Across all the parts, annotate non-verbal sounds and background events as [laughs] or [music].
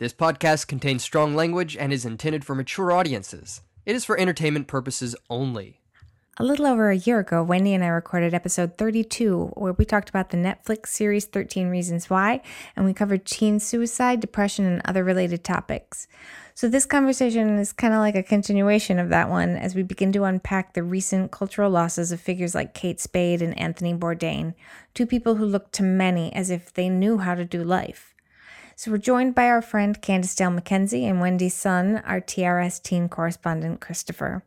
This podcast contains strong language and is intended for mature audiences. It is for entertainment purposes only. A little over a year ago, Wendy and I recorded episode 32, where we talked about the Netflix series 13 Reasons Why, and we covered teen suicide, depression, and other related topics. So, this conversation is kind of like a continuation of that one as we begin to unpack the recent cultural losses of figures like Kate Spade and Anthony Bourdain, two people who looked to many as if they knew how to do life. So, we're joined by our friend Candace Dale McKenzie and Wendy's son, our TRS teen correspondent, Christopher.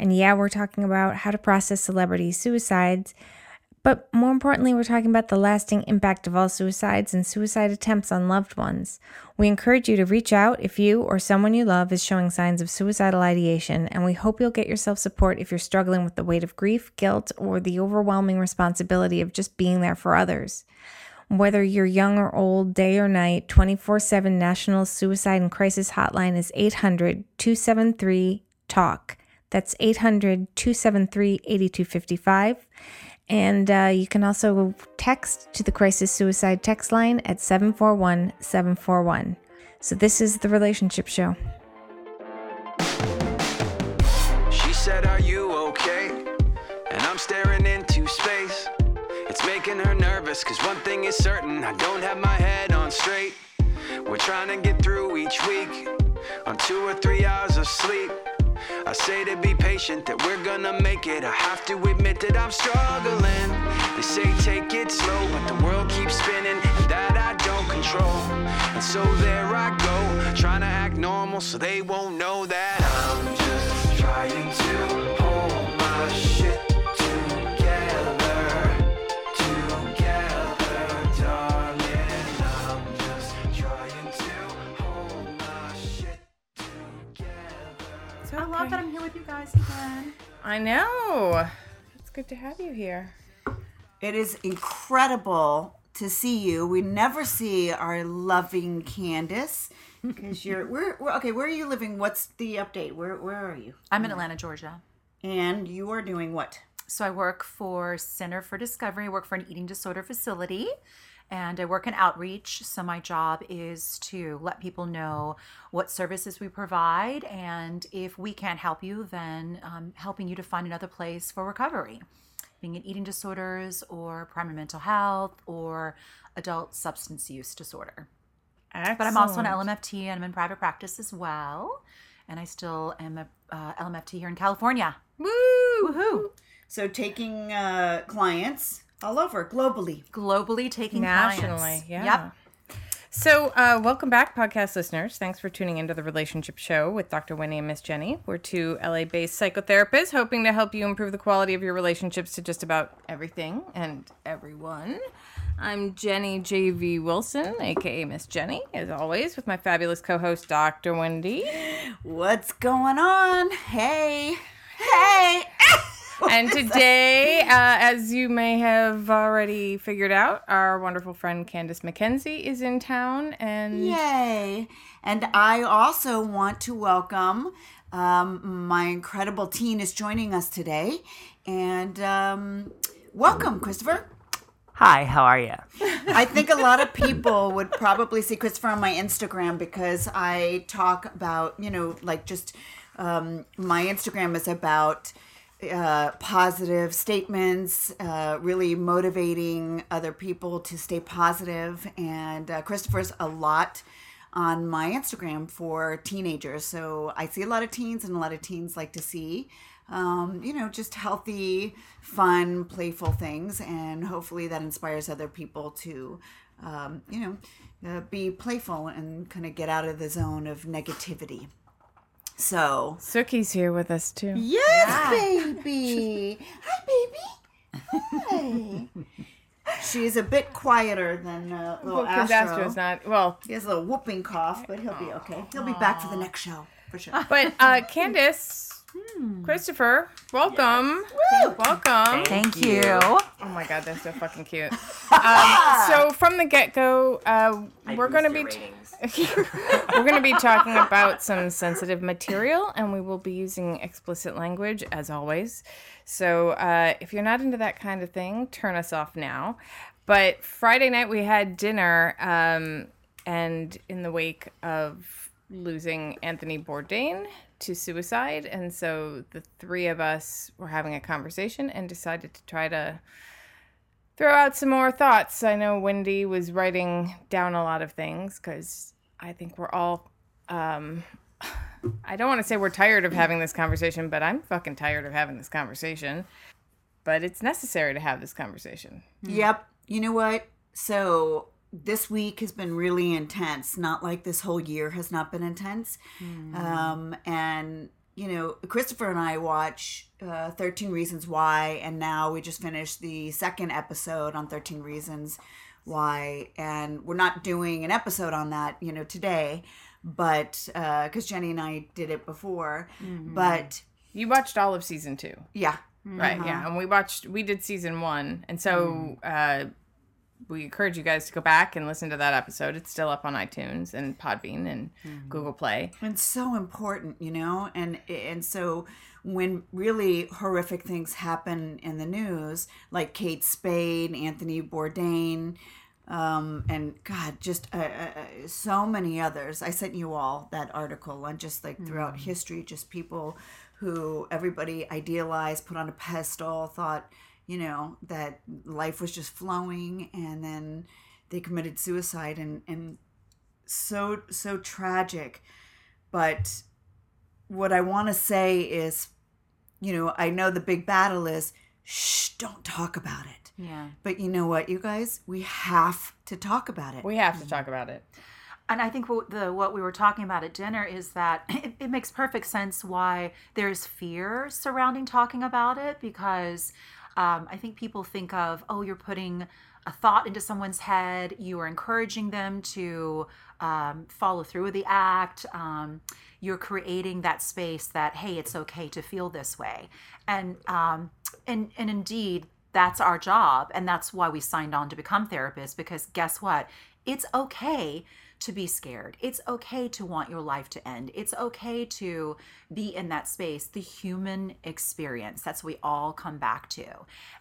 And yeah, we're talking about how to process celebrity suicides, but more importantly, we're talking about the lasting impact of all suicides and suicide attempts on loved ones. We encourage you to reach out if you or someone you love is showing signs of suicidal ideation, and we hope you'll get yourself support if you're struggling with the weight of grief, guilt, or the overwhelming responsibility of just being there for others. Whether you're young or old, day or night, 24 7 National Suicide and Crisis Hotline is 800 273 TALK. That's 800 273 8255. And uh, you can also text to the Crisis Suicide text line at 741 741. So, this is the relationship show. Cause one thing is certain I don't have my head on straight. We're trying to get through each week on two or three hours of sleep. I say to be patient, that we're gonna make it. I have to admit that I'm struggling. They say take it slow, but the world keeps spinning, and that I don't control. And so there I go, trying to act normal so they won't know that I'm just trying to together. I love that I'm here with you guys again. I know. It's good to have you here. It is incredible to see you. We never see our loving Candace because you're [laughs] where, where. Okay, where are you living? What's the update? Where Where are you? I'm in Atlanta, Georgia. And you are doing what? So I work for Center for Discovery. I work for an eating disorder facility and I work in outreach. So my job is to let people know what services we provide. And if we can't help you, then um, helping you to find another place for recovery, being in eating disorders or primary mental health or adult substance use disorder. But I'm also an LMFT and I'm in private practice as well. And I still am a uh, LMFT here in California. Woo! Woohoo! So taking uh, clients all over globally. globally taking Nationally, clients. yeah. Yep. So, uh, welcome back, podcast listeners. Thanks for tuning into the relationship show with Dr. Wendy and Miss Jenni. We're two LA based psychotherapists hoping to help you improve the quality of your relationships to just about everything and everyone. I'm Jenni J.V. Wilson, aka Miss Jenni, as always, with my fabulous co host, Dr. Wendy. What's going on? Hey, hey. [laughs] And [laughs] today, uh, as you may have already figured out, our wonderful friend Candace McKenzie is in town. And Yay! And I also want to welcome um, my incredible teen is joining us today, and um, welcome, Christopher. Hi, how are you? I think a lot of people would probably see Christopher on my Instagram because I talk about, you know, like just um, my Instagram is about uh, positive statements, uh, really motivating other people to stay positive. And uh, Christopher's a lot on my Instagram for teenagers. So I see a lot of teens, and a lot of teens like to see um, you know, just healthy, fun, playful things. And hopefully that inspires other people to, um, you know, uh, be playful and kind of get out of the zone of negativity. So, Suki's here with us too. yes, baby. [laughs] Hi, baby. Hi. She's a bit quieter than uh, little Well, 'cause Astro. Astro's not well, He has a little whooping cough, but he'll be okay. He'll be back for the next show for sure. but uh, Candace, Christopher, welcome, welcome. Thank you. Oh my god, they're so fucking cute. [laughs] Um, so from the get go, uh, we're gonna be [laughs] we're gonna be talking about some sensitive material, and we will be using explicit language as always. So uh, if you're not into that kind of thing, turn us off now. But Friday night we had dinner. Um, and in the wake of losing Anthony Bourdain to suicide. And so the three of us were having a conversation and decided to try to throw out some more thoughts. I know Wendy was writing down a lot of things because I think we're all. Um, [sighs] I don't want to say we're tired of having this conversation, but I'm fucking tired of having this conversation. But it's necessary to have this conversation. Yep. You know what? So this week has been really intense. Not like this whole year has not been intense. Um, and you know, Christopher and I watch uh, 13 Reasons Why, and now we just finished the second episode on 13 Reasons Why, and we're not doing an episode on that, you know, today, but because Jenni and I did it before, but You watched all of season two. yeah, Right, yeah. And we watched, we did season one. And so uh, we encourage you guys to go back and listen to that episode. It's still up on iTunes and Podbean and Google Play. and so important you know and and so when really horrific things happen in the news like kate spade anthony bourdain um, and god just uh, uh, uh, so many others i sent you all that article on just like throughout history just people who everybody idealized put on a pedestal thought you know that life was just flowing and then they committed suicide and and so so tragic but what i want to say is you know i know the big battle is shh don't talk about it Yeah. but you know what you guys we have to talk about it We have to talk about it. And I think what the what we were talking about at dinner is that [laughs] it, it makes perfect sense why there's fear surrounding talking about it because um, I think people think of oh you're putting a thought into someone's head. You are encouraging them to um, follow through with the act. Um, you're creating that space that hey it's okay to feel this way. And um, and and indeed that's our job. And that's why we signed on to become therapists because guess what? It's okay to be scared. It's okay to want your life to end. It's okay to be in that space, the human experience. That's what we all come back to.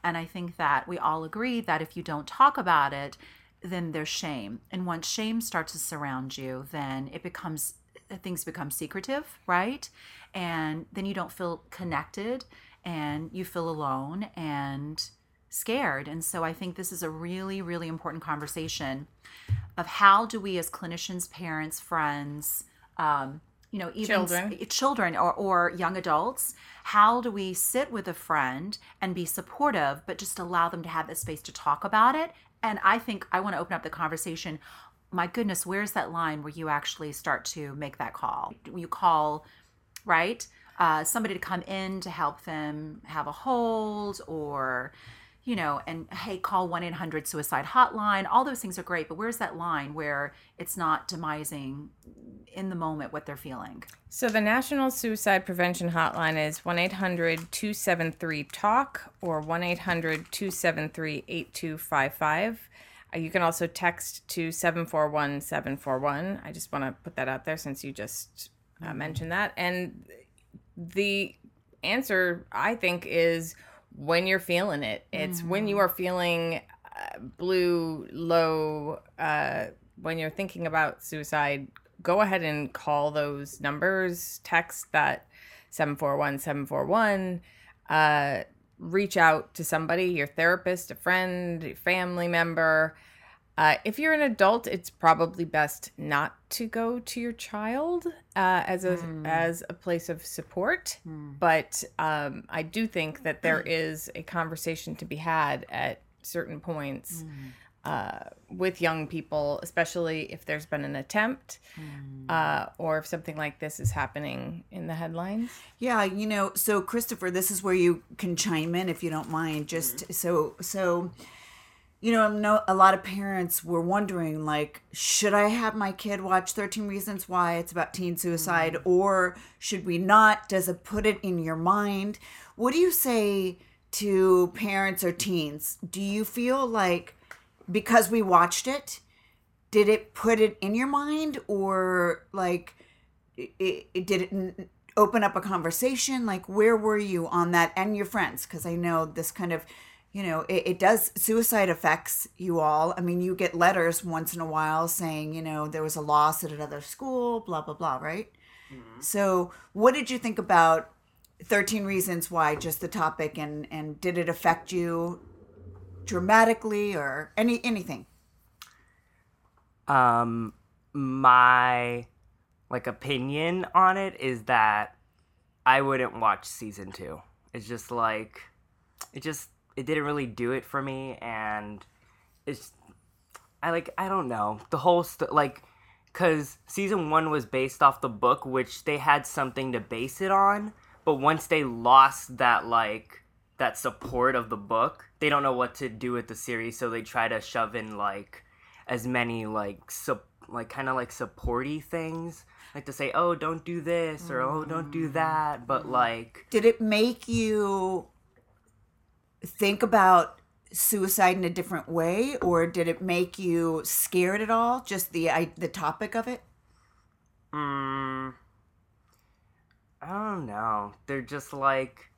And I think that we all agree that if you don't talk about it, then there's shame. And once shame starts to surround you, then it becomes things become secretive, right? And then you don't feel connected and you feel alone and scared. And so I think this is a really, really important conversation of how do we as clinicians, parents, friends, um, you know, even Children. children or, or young adults, how do we sit with a friend and be supportive, but just allow them to have the space to talk about it? And I think I want to open up the conversation. My goodness, where's that line where you actually start to make that call? You call, right? Uh, somebody to come in to help them have a hold or you know, and hey, call 1 800 suicide hotline. All those things are great, but where's that line where it's not demising in the moment what they're feeling? So the National Suicide Prevention Hotline is 1-800-273-TALK or 1-800-273-8255. Uh, You can also text to 741-741. I just want to put that out there since you just uh, mentioned that. And the answer, I think, is when you're feeling it. It's when you are feeling uh, blue, low, uh, when you're thinking about suicide, go ahead and call those numbers, text that 741 741. Uh, reach out to somebody, your therapist, a friend, a family member. Uh, if you're an adult, it's probably best not to go to your child uh, as a as a place of support. But um, I do think that there is a conversation to be had at certain points uh, with young people, especially if there's been an attempt uh, or if something like this is happening in the headlines. Yeah, you know, so Christopher, this is where you can chime in if you don't mind. Just so so you know, I know a lot of parents were wondering like, should I have my kid watch 13 Reasons Why it's about teen suicide mm-hmm. or should we not? Does it put it in your mind? What do you say to parents or teens? Do you feel like because we watched it, did it put it in your mind or like it, it did it open up a conversation like where were you on that and your friends because i know this kind of you know, it, it does, suicide affects you all. I mean, you get letters once in a while saying, you know, there was a loss at another school, blah, blah, blah, right? So, what did you think about 13 Reasons Why, just the topic, and, and did it affect you dramatically or any anything? Um, my like opinion on it is that I wouldn't watch season two. It's just like it just it didn't really do it for me, and it's I like I don't know. The whole st- like because season one was based off the book, which they had something to base it on, but once they lost that like that support of the book, they don't know what to do with the series, so they try to shove in like as many like sup- like kind of like supporty things. Like to say oh don't do this or oh don't do mm-hmm. that but like Did it make you think about suicide in a different way, or did it make you scared at all? Just the I, the topic of it. mm, i don't know they're just like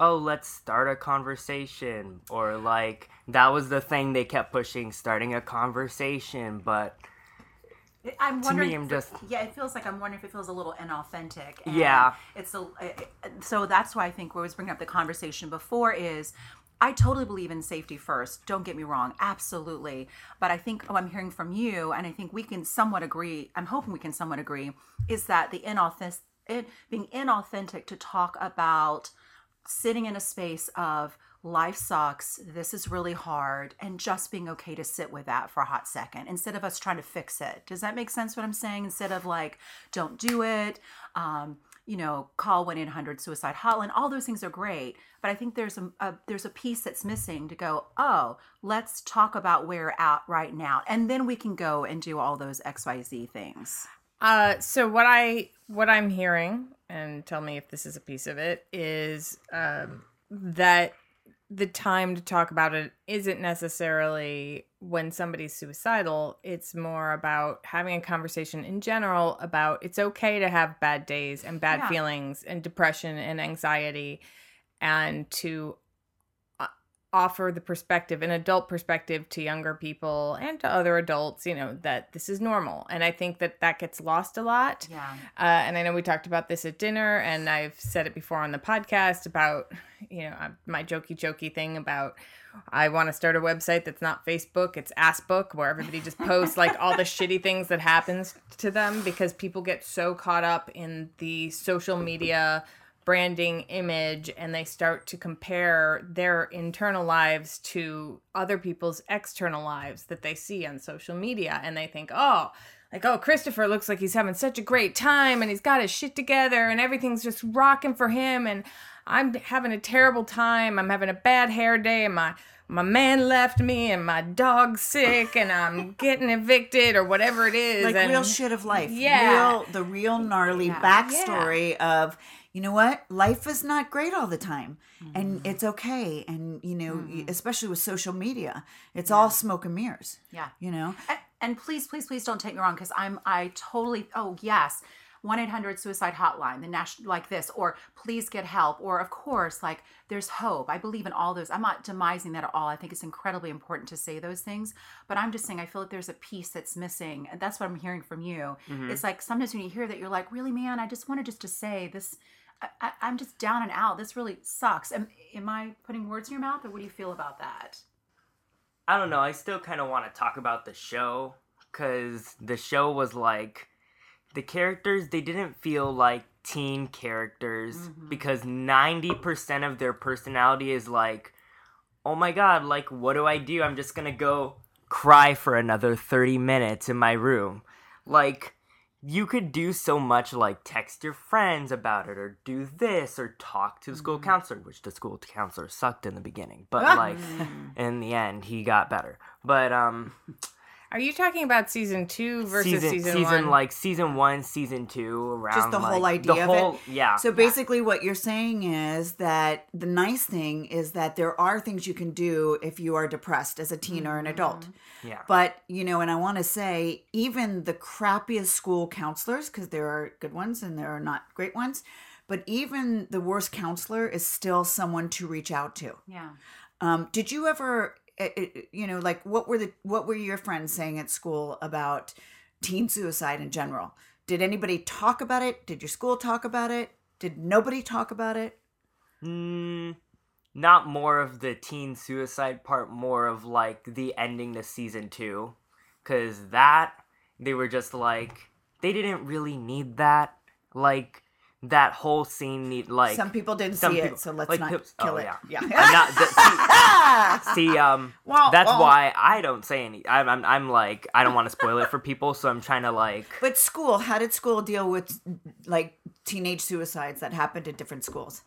oh let's start a conversation or like that was the thing they kept pushing starting a conversation but I'm To wondering. me, I'm just- yeah. It feels like I'm wondering if it feels a little inauthentic. and Yeah. It's a. So that's why I think we was bringing up the conversation before is. I totally believe in safety first. Don't get me wrong, absolutely. But I think what I'm hearing from you, and I think we can somewhat agree. I'm hoping we can somewhat agree, is that the inauthentic, it, being inauthentic to talk about sitting in a space of life sucks, this is really hard, and just being okay to sit with that for a hot second instead of us trying to fix it. Does that make sense what I'm saying? Instead of like, don't do it, um, you know, call 1 800 suicide hotline, all those things are great. But I think there's a, a there's a piece that's missing to go, oh, let's talk about where we're at right now. And then we can go and do all those XYZ things. Uh, so what I what I'm hearing, and tell me if this is a piece of it, is um, that the time to talk about it isn't necessarily when somebody's suicidal. It's more about having a conversation in general about it's okay to have bad days and bad Yeah. feelings and depression and anxiety, and to offer the perspective, an adult perspective to younger people and to other adults, you know, that this is normal. And I think that that gets lost a lot. Yeah. Uh, and I know we talked about this at dinner, and I've said it before on the podcast about, you know, my jokey jokey thing about I want to start a website that's not Facebook, it's Assbook, where everybody just posts like all the [laughs] shitty things that happens to them because people get so caught up in the social media branding image and they start to compare their internal lives to other people's external lives that they see on social media. And they think oh like oh christopher looks like he's having such a great time and he's got his shit together and everything's just rocking for him. And i'm having a terrible time. I'm having a bad hair day. And my my man left me and my dog's sick and i'm getting evicted or whatever it is like and real shit of life. Yeah. Real, the real gnarly backstory of, you know what? Life is not great all the time. And mm-hmm. it's okay. And, you know, mm-hmm. especially with social media, it's all smoke and mirrors. Yeah. You know? And, and please, please, please don't take me wrong because I'm I totally oh yes. 1-800 suicide hotline the national like this or please get help or of course like there's hope. I believe in all those. I'm not demising that at all. I think it's incredibly important to say those things but i'm just saying i feel like there's a piece that's missing and that's what i'm hearing from you. Mm-hmm. It's like sometimes when you hear that you're like really man? I just wanted just to say this I, I, i'm just down and out. This really sucks. Am, am i putting words in your mouth or what do you feel about that? I don't know. I still kind of want to talk about the show because the show was like the characters. They didn't feel like teen characters mm-hmm. because ninety percent of their personality is like, oh my god, like what do I do? I'm just gonna go cry for another thirty minutes in my room, like. You could do so much like text your friends about it or do this or talk to the school mm-hmm. counselor, which the school counselor sucked in the beginning, but like mm-hmm. in the end he got better. But um [laughs] Are you talking about season two versus season season, season, one? like season 1, season 2 around Just the whole idea the of whole, it. Yeah. So basically, what you're saying is that the nice thing is that there are things you can do if you are depressed as a teen or an adult. Yeah. But, you know, and I want to say, even the crappiest school counselors, because there are good ones and there are not great ones, but even the worst counselor is still someone to reach out to. yeah Um, did you ever, Eh, eh, eh, you know, like what were the what were your friends saying at school about teen suicide in general? Did anybody talk about it? Did your school talk about it? Did nobody talk about it? Mm, not more of the teen suicide part, more of like the ending to season two. Cause that, they were just like, they didn't really need that. Like, that whole scene need like Some people didn't some see people- it, so let's like, not kill oh, it. yeah. Yeah. I'm not, th- [laughs] see, see, um, [laughs] Well, that's well. why I don't say any. I'm, I'm, I'm like, I don't want to spoil it for people, so I'm trying to like. But school, how did school deal with like teenage suicides that happened at different schools?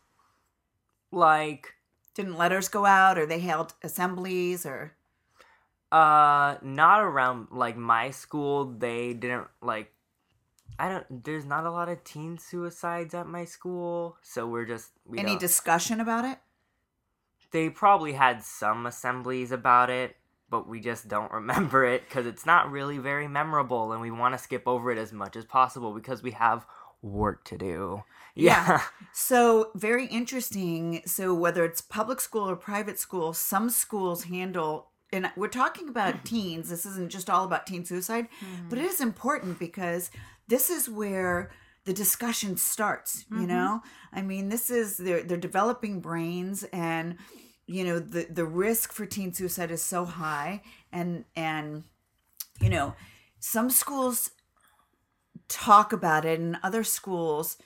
like Didn't letters go out, or they held assemblies, or uh not around like my school they didn't like i don't there's not a lot of teen suicides at my school so we're just we any don't- discussion about it? they probably had some assemblies about it but we just don't [laughs] remember it because it's not really very memorable and we want to skip over it as much as possible because we have work to do yeah, [laughs] So very interesting. So whether it's public school or private school, some schools handle and we're talking about [laughs] teens. This isn't just all about teen suicide, but mm-hmm. it is important because this is where the discussion starts, you know? I mean, this is they're they're developing brains and you know, the the risk for teen suicide is so high and and you know, some schools talk about it and other schools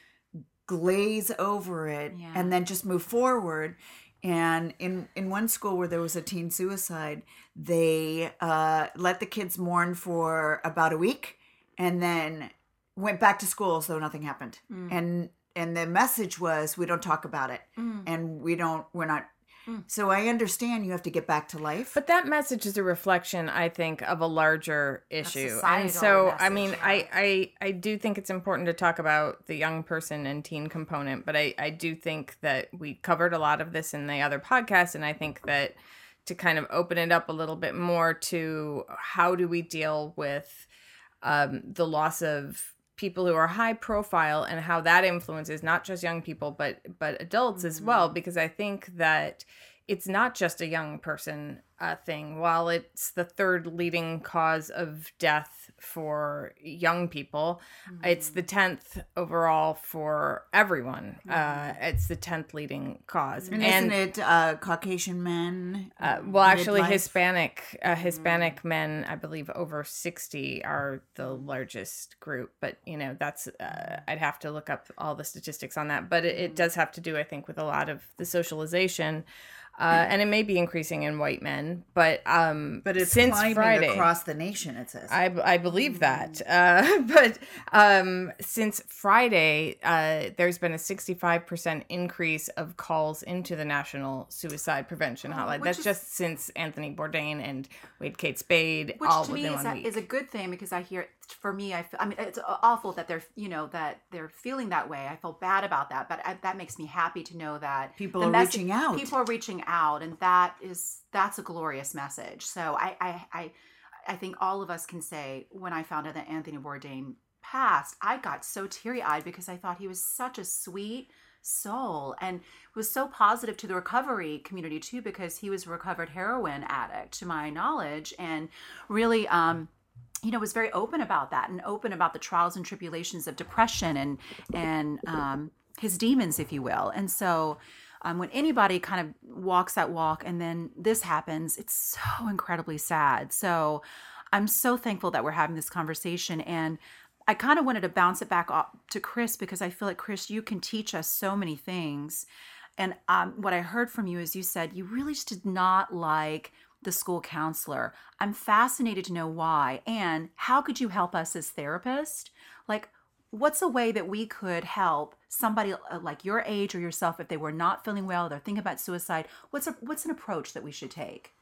glaze over it Yeah. and then just move forward and in in one school where there was a teen suicide they uh let the kids mourn for about a week and then went back to school so nothing happened. Mm. And and the message was we don't talk about it. Mm. And we don't we're not mm. so i understand you have to get back to life. But that message is a reflection, I think, of a larger issue. And societal so, I mean, yeah. I, I I do think it's important to talk about the young person and teen component, but I, I do think that we covered a lot of this in the other podcast, and I think that to kind of open it up a little bit more to how do we deal with um, the loss of people who are high profile and how that influences not just young people but but adults as mm-hmm. well because i think that it's not just a young person uh, thing while it's the third leading cause of death for young people it's the 10th overall for everyone uh, it's the 10th leading cause and, isn't it uh caucasian men uh, well, actually, midlife? Hispanic uh, Hispanic men, I believe, over sixty are the largest group. But you know, that's uh, I'd have to look up all the statistics on that. But it, it does have to do, I think, with a lot of the socialization, uh, and it may be increasing in white men. But um, but it's since Friday, across the nation it says I, I believe that. Uh, [laughs] but um, since Friday, uh, there's been a 65% increase of calls into the National Suicide Prevention Hotline. which That's is- just since Anthony Bourdain and Wade Kate Spade, which all to me is one a, week. is a good thing because I hear for me I feel, I mean it's awful that they're you know that they're feeling that way. I feel bad about that, but I, that makes me happy to know that People are reaching out. People are reaching out, and that is that's a glorious message. So I I I, I think all of us can say when I found out that Anthony Bourdain passed, I got so teary eyed because I thought he was such a sweet soul and was so positive to the recovery community too because he was a recovered heroin addict to my knowledge and really um you know was very open about that and open about the trials and tribulations of depression and and um his demons if you will and so um, when anybody kind of walks that walk and then this happens it's so incredibly sad so i'm so thankful that we're having this conversation and I kind of wanted to bounce it back up to Chris because I feel like Chris, you can teach us so many things. And um, what I heard from you is you said you really just did not like the school counselor. I'm fascinated to know why. And how could you help us as therapists? Like, what's a way that we could help somebody uh, like your age or yourself if they were not feeling well, they're thinking about suicide? What's a what's an approach that we should take?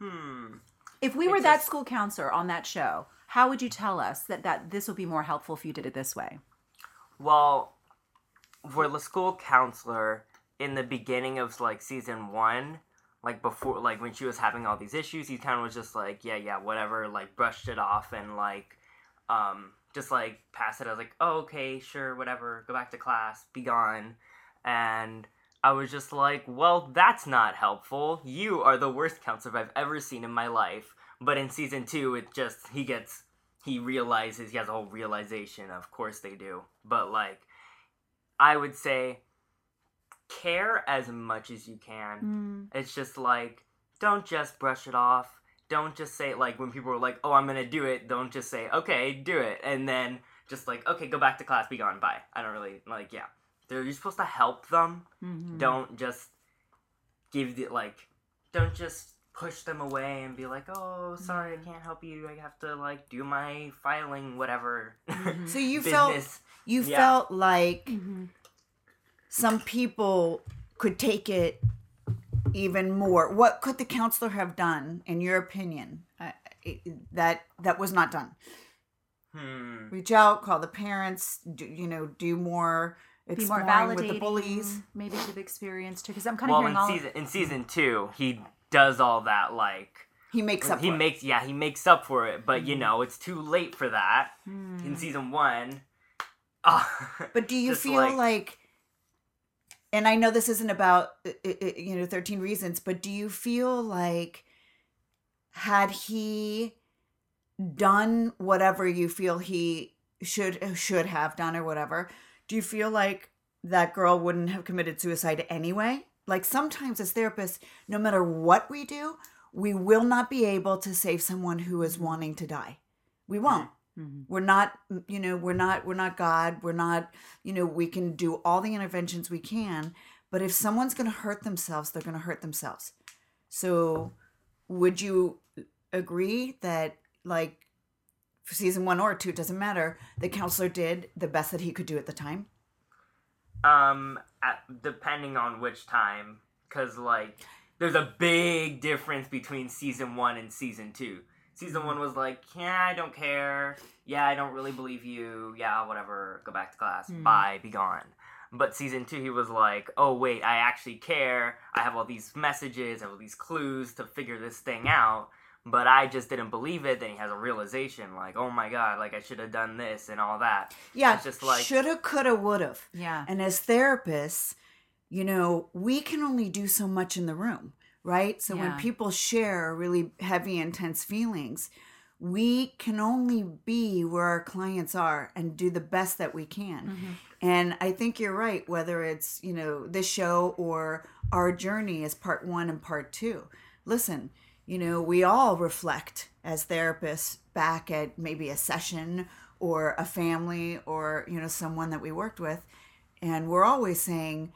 Hmm. If we were that school counselor on that show, how would you tell us that that this would be more helpful if you did it this way? Well, for the school counselor in the beginning of like season one, like before, like when she was having all these issues, he kind of was just like, yeah, yeah, whatever, like brushed it off and like, um, just like passed it as like, oh, okay, sure, whatever, go back to class, be gone, and I was just like, well, that's not helpful. You are the worst counselor I've ever seen in my life. But in season two, it just, he gets, he realizes, he has a whole realization. Of course they do. But like, I would say, care as much as you can. Mm. It's just like, don't just brush it off. Don't just say, like, when people are like, oh, I'm gonna do it, don't just say, okay, do it. And then just like, okay, go back to class, be gone, bye. I don't really, like, yeah. They're, you're supposed to help them. Mm-hmm. Don't just give the, like, don't just push them away and be like, oh, sorry, I can't help you. I have to, like, do my filing, whatever. Mm-hmm. [laughs] So you felt you Yeah. felt like mm-hmm. Some people could take it even more. What could the counselor have done, in your opinion, uh, that that was not done? Hmm. Reach out, call the parents. Do, you know, do more Be more exploring validating. with the bullies. Maybe to the experience too, because I'm kind of Well, hearing in all. season, in season two, he does all that, like, He makes up. he for it. makes yeah he makes up for it but you know it's too late for that in season one ah, [laughs] But do you just feel like, and I know this isn't about you know thirteen reasons, but do you feel like had he done whatever you feel he should uh, should have done or whatever, do you feel like that girl wouldn't have committed suicide anyway? Like sometimes as therapists, no matter what we do, we will not be able to save someone who is wanting to die. We won't we're not you know we're not we're not god. We're not you know we can do all the interventions we can but if someone's going to hurt themselves they're going to hurt themselves. So would you agree that like for season one or two it doesn't matter the counselor did the best that he could do at the time? Um at, depending on which time because like there's a big difference between season one and season two season one was like yeah i don't care. Yeah i don't really believe you. Yeah whatever. Go back to class. Hmm. Bye. Be gone. But season two he was like oh wait i actually care. I have all these messages i have all these clues to figure this thing out but i just didn't believe it. Then he has a realization like oh my god like i should have done this and all that. Yeah it's just like shoulda coulda woulda. Yeah. and as therapists you know we can only do so much in the room right? So when people share really heavy intense feelings we can only be where our clients are and do the best that we can. Mm-hmm. And i think you're right whether it's you know this show or our journey is part one and part two. Listen you know we all reflect as therapists back at maybe a session or a family or you know someone that we worked with and we're always saying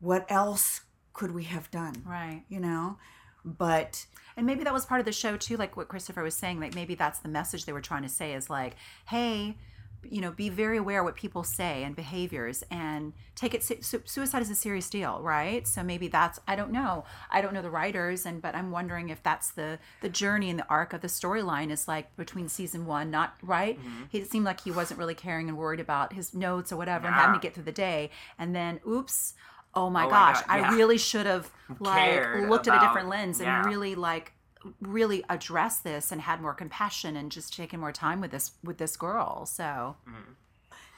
what else could we have done Right. you know but And maybe that was part of the show too, like what Christopher was saying. Like maybe that's the message they were trying to say is like, hey, you know, be very aware what people say and behaviors, and take it. Su- suicide is a serious deal, right? So maybe that's I don't know. I don't know the writers, and but I'm wondering if that's the the journey and the arc of the storyline is like between season one, not right. Mm-hmm. He seemed like he wasn't really caring and worried about his notes or whatever, and having to get through the day, and then oops. Oh my Oh my gosh! God, I yeah. really should have [laughs] like Cared looked at a different lens and yeah. really like really address this and had more compassion and just taken more time with this with this girl so mm-hmm.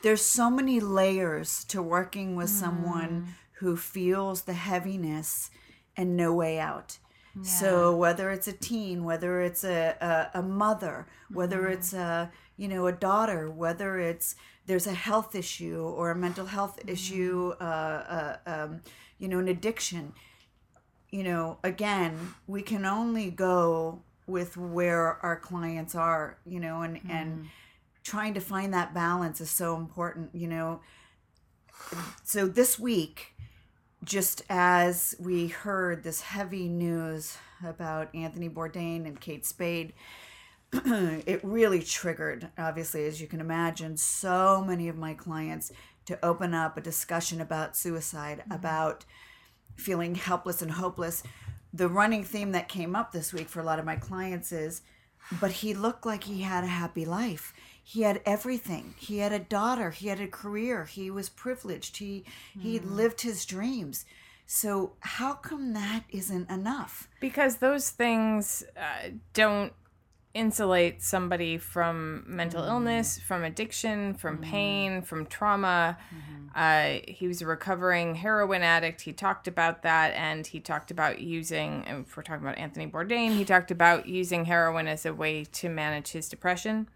there's so many layers to working with someone mm. who feels the heaviness and no way out. So whether it's a teen, whether it's a, a, a mother, whether mm-hmm. it's a you know a daughter, whether it's there's a health issue or a mental health issue, uh, uh, um, you know an addiction. You know, again, we can only go with where our clients are. You know, and and trying to find that balance is so important. You know, so this week just as we heard this heavy news about Anthony Bourdain and Kate Spade, [clears throat] it really triggered, obviously, as you can imagine, so many of my clients to open up a discussion about suicide, about feeling helpless and hopeless. The running theme that came up this week for a lot of my clients is, but he looked like he had a happy life. He had everything. He had a daughter. He had a career. He was privileged. He he lived his dreams. So how come that isn't enough? because those things uh, don't insulate somebody from mental illness, from addiction, from pain, from trauma. Uh, he was a recovering heroin addict. He talked about that, and he talked about using. And if we're talking about Anthony Bourdain, he talked about using heroin as a way to manage his depression.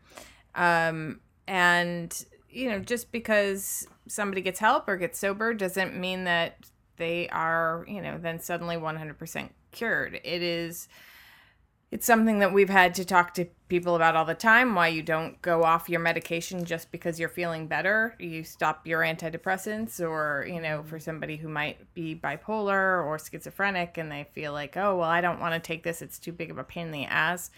Um, and you know, just because somebody gets help or gets sober doesn't mean that they are, you know, then suddenly 100% cured. It is it's something that we've had to talk to people about all the time why you don't go off your medication just because you're feeling better. You stop your antidepressants or you know for somebody who might be bipolar or schizophrenic and they feel like oh well i don't want to take this. It's too big of a pain in the ass.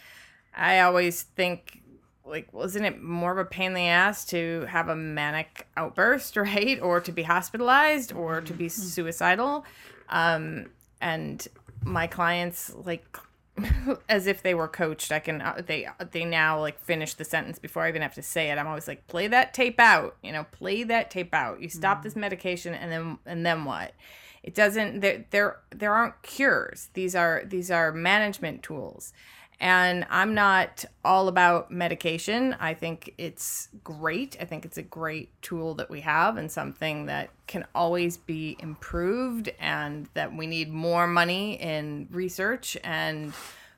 I always think like wasn't it more of a pain in the ass to have a manic outburst [laughs] right? Or to be hospitalized or to be suicidal. Um and my clients like [laughs] as if they were coached. I can uh, they they now like finish the sentence before i even have to say it. I'm always like play that tape out you know play that tape out. You stop this medication and then and then what? It doesn't there there there aren't cures. These are these are management tools and i'm not all about medication. I think it's great. I think it's a great tool that we have and something that can always be improved and that we need more money in research and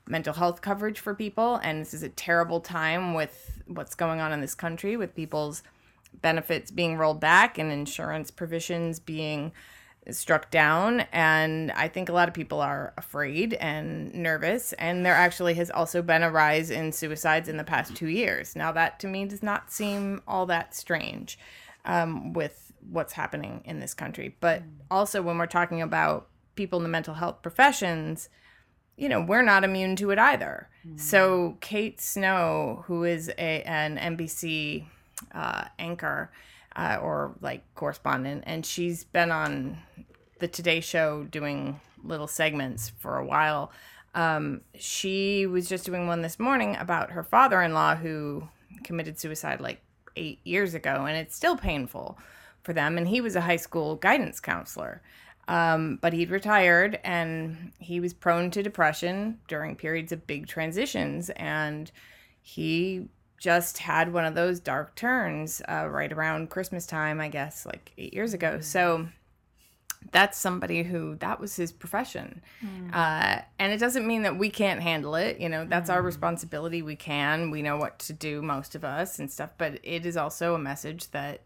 mental health coverage for people. And this is a terrible time with what's going on in this country with people's benefits being rolled back and insurance provisions being struck down and i think a lot of people are afraid and nervous and there actually has also been a rise in suicides in the past two years. Now that to me does not seem all that strange um, with what's happening in this country. But also when we're talking about people in the mental health professions you know we're not immune to it either. So kate snow who is a an nbc uh, anchor uh, or like correspondent, and she's been on the Today Show doing little segments for a while. Um, she was just doing one this morning about her father-in-law who committed suicide like eight years ago, and it's still painful for them. And he was a high school guidance counselor. Um, but he'd retired and he was prone to depression during periods of big transitions. And he just had one of those dark turns uh, right around Christmas time, I guess, like eight years ago. So that's somebody who that was his profession. Uh, and it doesn't mean that we can't handle it. You know, that's our responsibility. We can, we know what to do, most of us and stuff. But it is also a message that,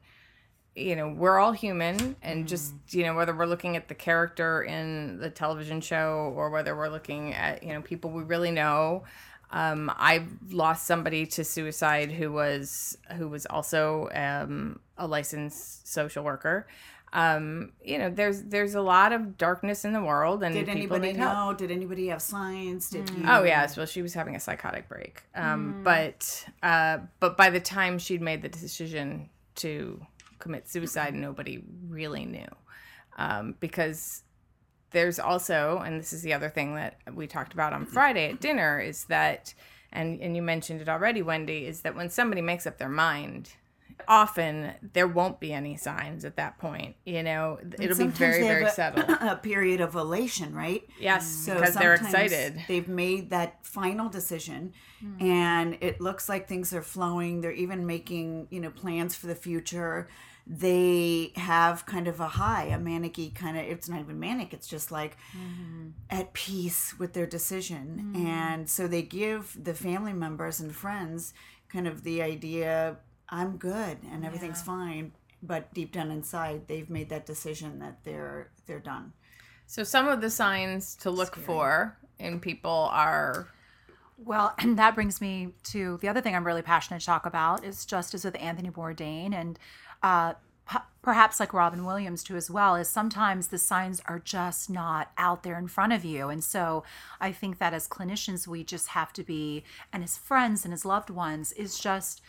you know, we're all human. And just, you know, whether we're looking at the character in the television show or whether we're looking at, you know, people we really know. Um, I've lost somebody to suicide who was who was also um, a licensed social worker. Um, you know, there's there's a lot of darkness in the world, and Did people anybody need help. know? Did anybody have signs? Did you? Oh yes, well she was having a psychotic break. Um, But uh, but by the time she'd made the decision to commit suicide, nobody really knew, um, because there's also, and this is the other thing that we talked about on Friday at dinner, is that, and and you mentioned it already, Wendy, is that when somebody makes up their mind. Often there won't be any signs at that point. You know, it'll be very, very a, settled. [laughs] a period of elation, right? Yes, So because they're sometimes excited. They've made that final decision, Hmm. and it looks like things are flowing. They're even making you know plans for the future. They have kind of a high, a manic kind of. It's not even manic. It's just like Mm-hmm. at peace with their decision, and so they give the family members and friends kind of the idea, "I'm good and everything's fine." But deep down inside, they've made that decision that they're they're done. So some of the signs to look for in people are Well, and that brings me to the other thing I'm really passionate to talk about is justice with Anthony Bourdain and uh, p- perhaps like Robin Williams too as well. Is sometimes the signs are just not out there in front of you, and so I think that as clinicians we just have to be, and as friends and as loved ones, is just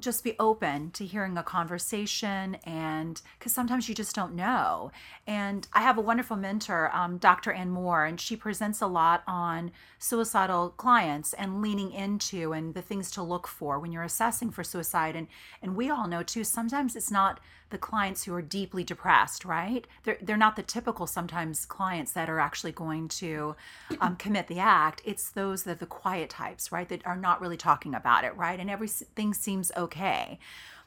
just be open to hearing a conversation and because sometimes you just don't know. And i have a wonderful mentor um, dr ann moore and she presents a lot on suicidal clients and leaning into and the things to look for when you're assessing for suicide. And and we all know too sometimes it's not the clients who are deeply depressed right? They're, they're not the typical sometimes clients that are actually going to [clears throat] um, commit the act. It's those that are the quiet types right? That are not really talking about it right? And everything seems okay.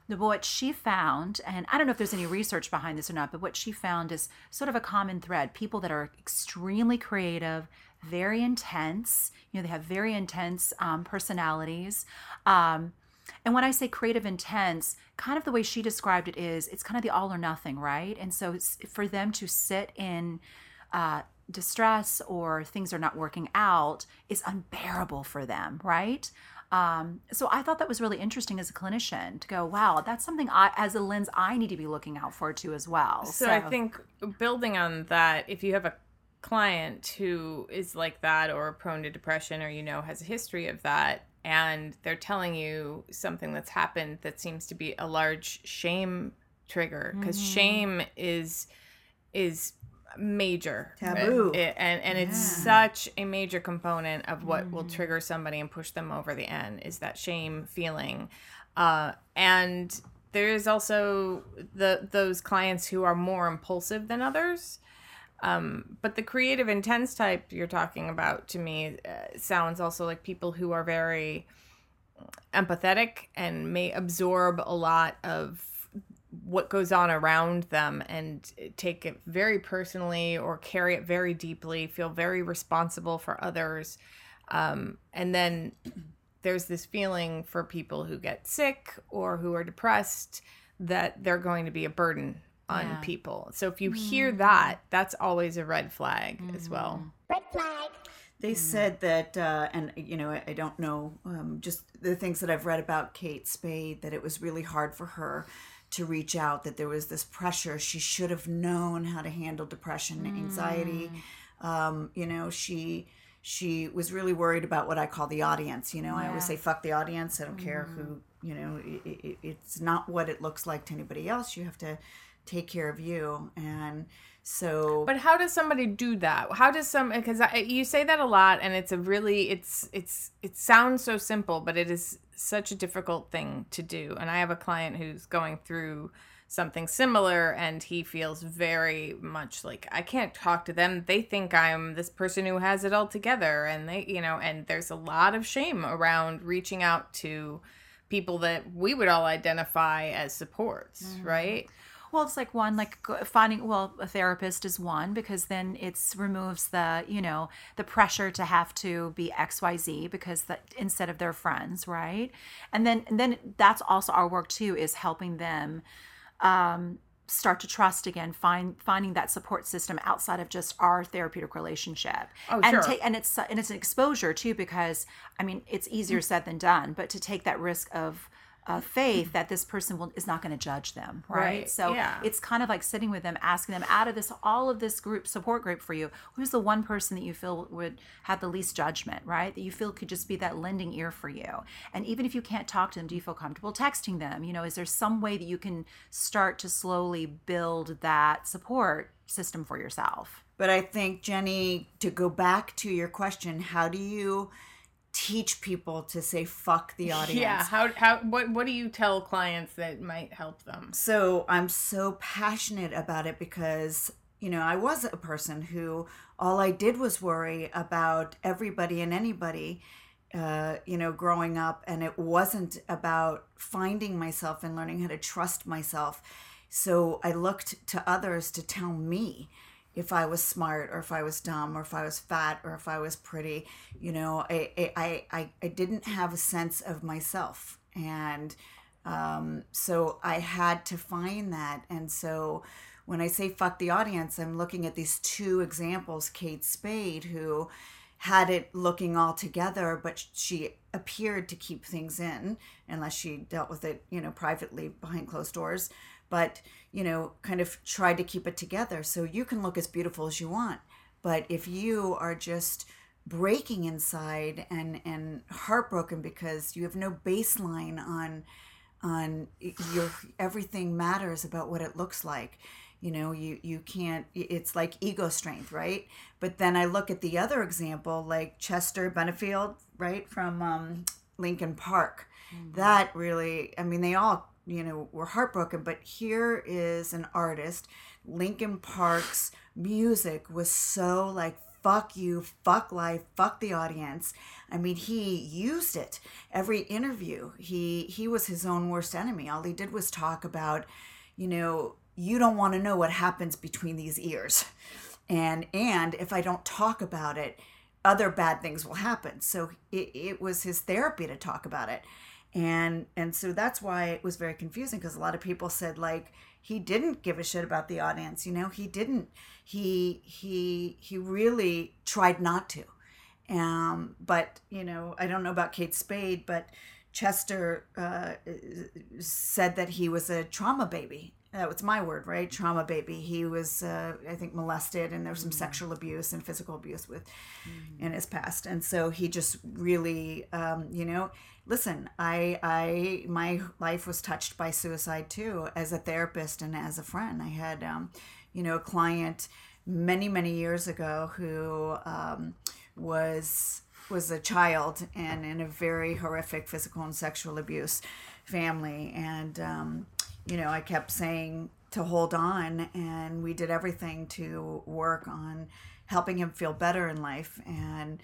But what she found, and I don't know if there's any research behind this or not, but what she found is sort of a common thread. People that are extremely creative, very intense, you know, they have very intense um, personalities. Um, and when I say creative intense, kind of the way she described it is it's kind of the all or nothing, right? And so it's for them to sit in uh, distress or things are not working out is unbearable for them, right? Um, so I thought that was really interesting as a clinician to go, wow, that's something I, as a lens, I need to be looking out for too as well. So, I think building on that, if you have a client who is like that or prone to depression or you know has a history of that and they're telling you something that's happened that seems to be a large shame trigger because Mm-hmm. shame is is major Taboo. It- and and it's such a major component of what will trigger somebody and push them over the end is that shame feeling uh and there's also the those clients who are more impulsive than others um, but the creative intense type you're talking about to me uh, sounds also like people who are very empathetic and may absorb a lot of what goes on around them and take it very personally or carry it very deeply, feel very responsible for others. Um, and then there's this feeling for people who get sick or who are depressed that they're going to be a burden on Yeah. people. So if you hear that, that's always a red flag as well. Red flag. They said that, uh, and you know, I, I don't know, um, just the things that I've read about Kate Spade, that it was really hard for her to reach out, that there was this pressure. She should have known how to handle depression, anxiety. Um, you know, she she was really worried about what I call the audience. You know, I always say, "Fuck the audience." I don't care who. You know, it, it, it's not what it looks like to anybody else. You have to take care of you, and so. But how does somebody do that? How does some because you say that a lot, and it's a really it's it's it sounds so simple, but it is such a difficult thing to do. And I have a client who's going through something similar, and he feels very much like I can't talk to them. They think I'm this person who has it all together, and they you know, and there's a lot of shame around reaching out to people that we would all identify as supports, mm-hmm. right? Well, it's like one like finding well a therapist is one because then it's removes the you know the pressure to have to be X Y Z because that instead of their friends, right? And then and then that's also our work too is helping them um, start to trust again, find finding that support system outside of just our therapeutic relationship. Oh, and sure. take and it's and it's an exposure too because I mean it's easier said than done, but to take that risk of uh, faith that this person will is not going to judge them, right? Right, So yeah. it's kind of like sitting with them, asking them out of this all of this group support group for you, who's the one person that you feel would have the least judgment, right? That you feel could just be that lending ear for you. And even if you can't talk to them, do you feel comfortable texting them? You know, is there some way that you can start to slowly build that support system for yourself? But I think, Jenni, to go back to your question, how do you teach people to say fuck the [laughs] audience? Yeah. How how what what do you tell clients that might help them? So I'm so passionate about it because, you know, I was a person who all I did was worry about everybody and anybody. Uh, you know, growing up, and it wasn't about finding myself and learning how to trust myself. So I looked to others to tell me if I was smart or if I was dumb or if I was fat or if I was pretty. You know, I I I, I didn't have a sense of myself, and um, so I had to find that. And so when I say fuck the audience, I'm looking at these two examples Kate Spade, who had it looking all together, but she appeared to keep things in unless she dealt with it, you know, privately behind closed doors. But, you know, kind of tried to keep it together. So you can look as beautiful as you want. But if you are just breaking inside and and heartbroken because you have no baseline on on your everything matters about what it looks like you know you you can't it's like ego strength right but then i look at the other example like chester benefield right from um, Linkin Park that really i mean they all you know were heartbroken but here is an artist Linkin Park's music was so like fuck you, fuck life, fuck the audience. I mean, he used it. Every interview, he he was his own worst enemy. All he did was talk about, you know, you don't want to know what happens between these ears. And and if I don't talk about it, other bad things will happen. So it, it was his therapy to talk about it. And and so that's why it was very confusing because a lot of people said like he didn't give a shit about the audience, you know, he didn't he he he really tried not to. Um but you know i don't know about kate spade but chester uh, said that he was a trauma baby. That was my word right? Trauma baby. He was uh, i think molested and there was some sexual abuse and physical abuse with in his past. And so he just really um, you know listen i i my life was touched by suicide too as a therapist and as a friend. I had um, you know a client many many years ago who um, was was a child and in a very horrific physical and sexual abuse family. And um, you know i kept saying to hold on and we did everything to work on helping him feel better in life. And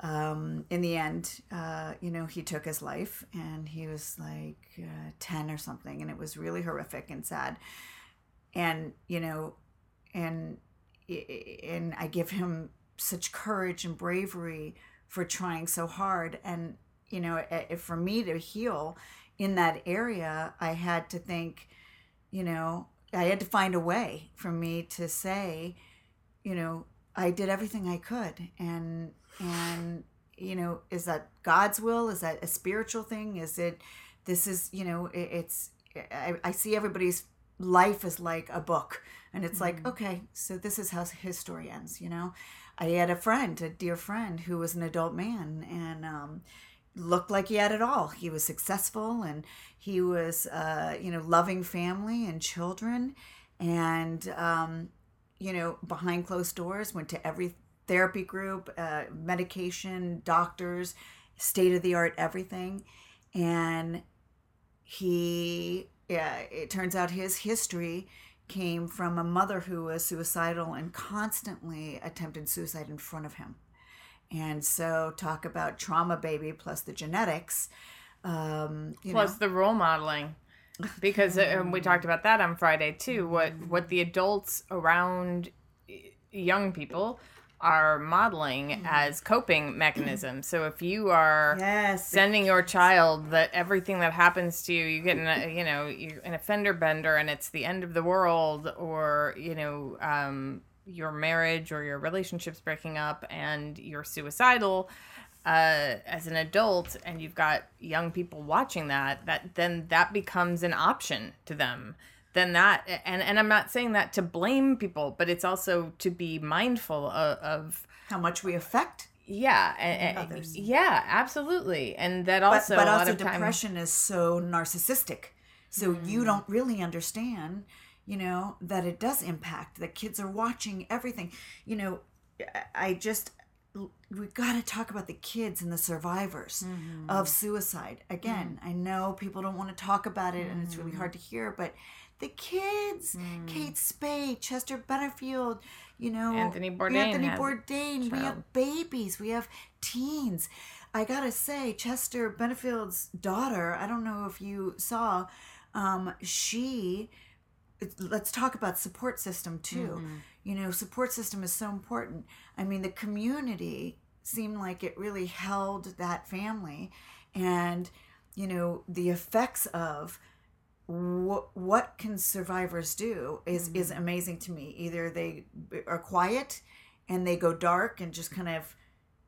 um, in the end, uh, you know, he took his life and he was like uh, 10 or something. And it was really horrific and sad. And, you know, and, and I give him such courage and bravery for trying so hard. And, you know, for me to heal in that area, I had to think, you know, I had to find a way for me to say, you know, I did everything I could. And, and you know is that god's will? Is that a spiritual thing? Is it this is you know it, it's I, I see everybody's life is like a book and it's like okay so this is how his story ends you know? I had a friend a dear friend who was an adult man and um, looked like he had it all. He was successful and he was uh, you know loving family and children and um, you know behind closed doors went to every therapy group, uh, medication, doctors, state of the art everything. And he, yeah, it turns out his history came from a mother who was suicidal and constantly attempted suicide in front of him. And so, talk about trauma baby plus the genetics. Um, you Plus know. the role modeling. Because uh, we talked about that on Friday too. What what the adults around young people are modeling as coping mechanisms. So if you are Yes. sending your child that everything that happens to you, you get in a, you know, you're in a fender bender and it's the end of the world or, you know, um, your marriage or your relationship's breaking up and you're suicidal uh, as an adult and you've got young people watching that, that then that becomes an option to them. Then that and and I'm not saying that to blame people, but it's also to be mindful of, of how much we affect yeah, and, others. yeah, absolutely, and that also but a lot also of time, depression is so narcissistic. So you don't really understand you know that it does impact that kids are watching everything. You know i just we got to talk about the kids and the survivors mm-hmm. of suicide. Again mm. i know people don't want to talk about it and it's really hard to mm-hmm. hear but the kids mm. kate spade chester benefield you know Anthony Bourdain. Anthony Bourdain. We have babies we have teens. I gotta say chester benefield's daughter i don't know if you saw um, she let's talk about support system too mm-hmm. You know support system is so important. I mean the community seemed like it really held that family and you know the effects of what what can survivors do is is amazing to me. Either they are quiet and they go dark and just kind of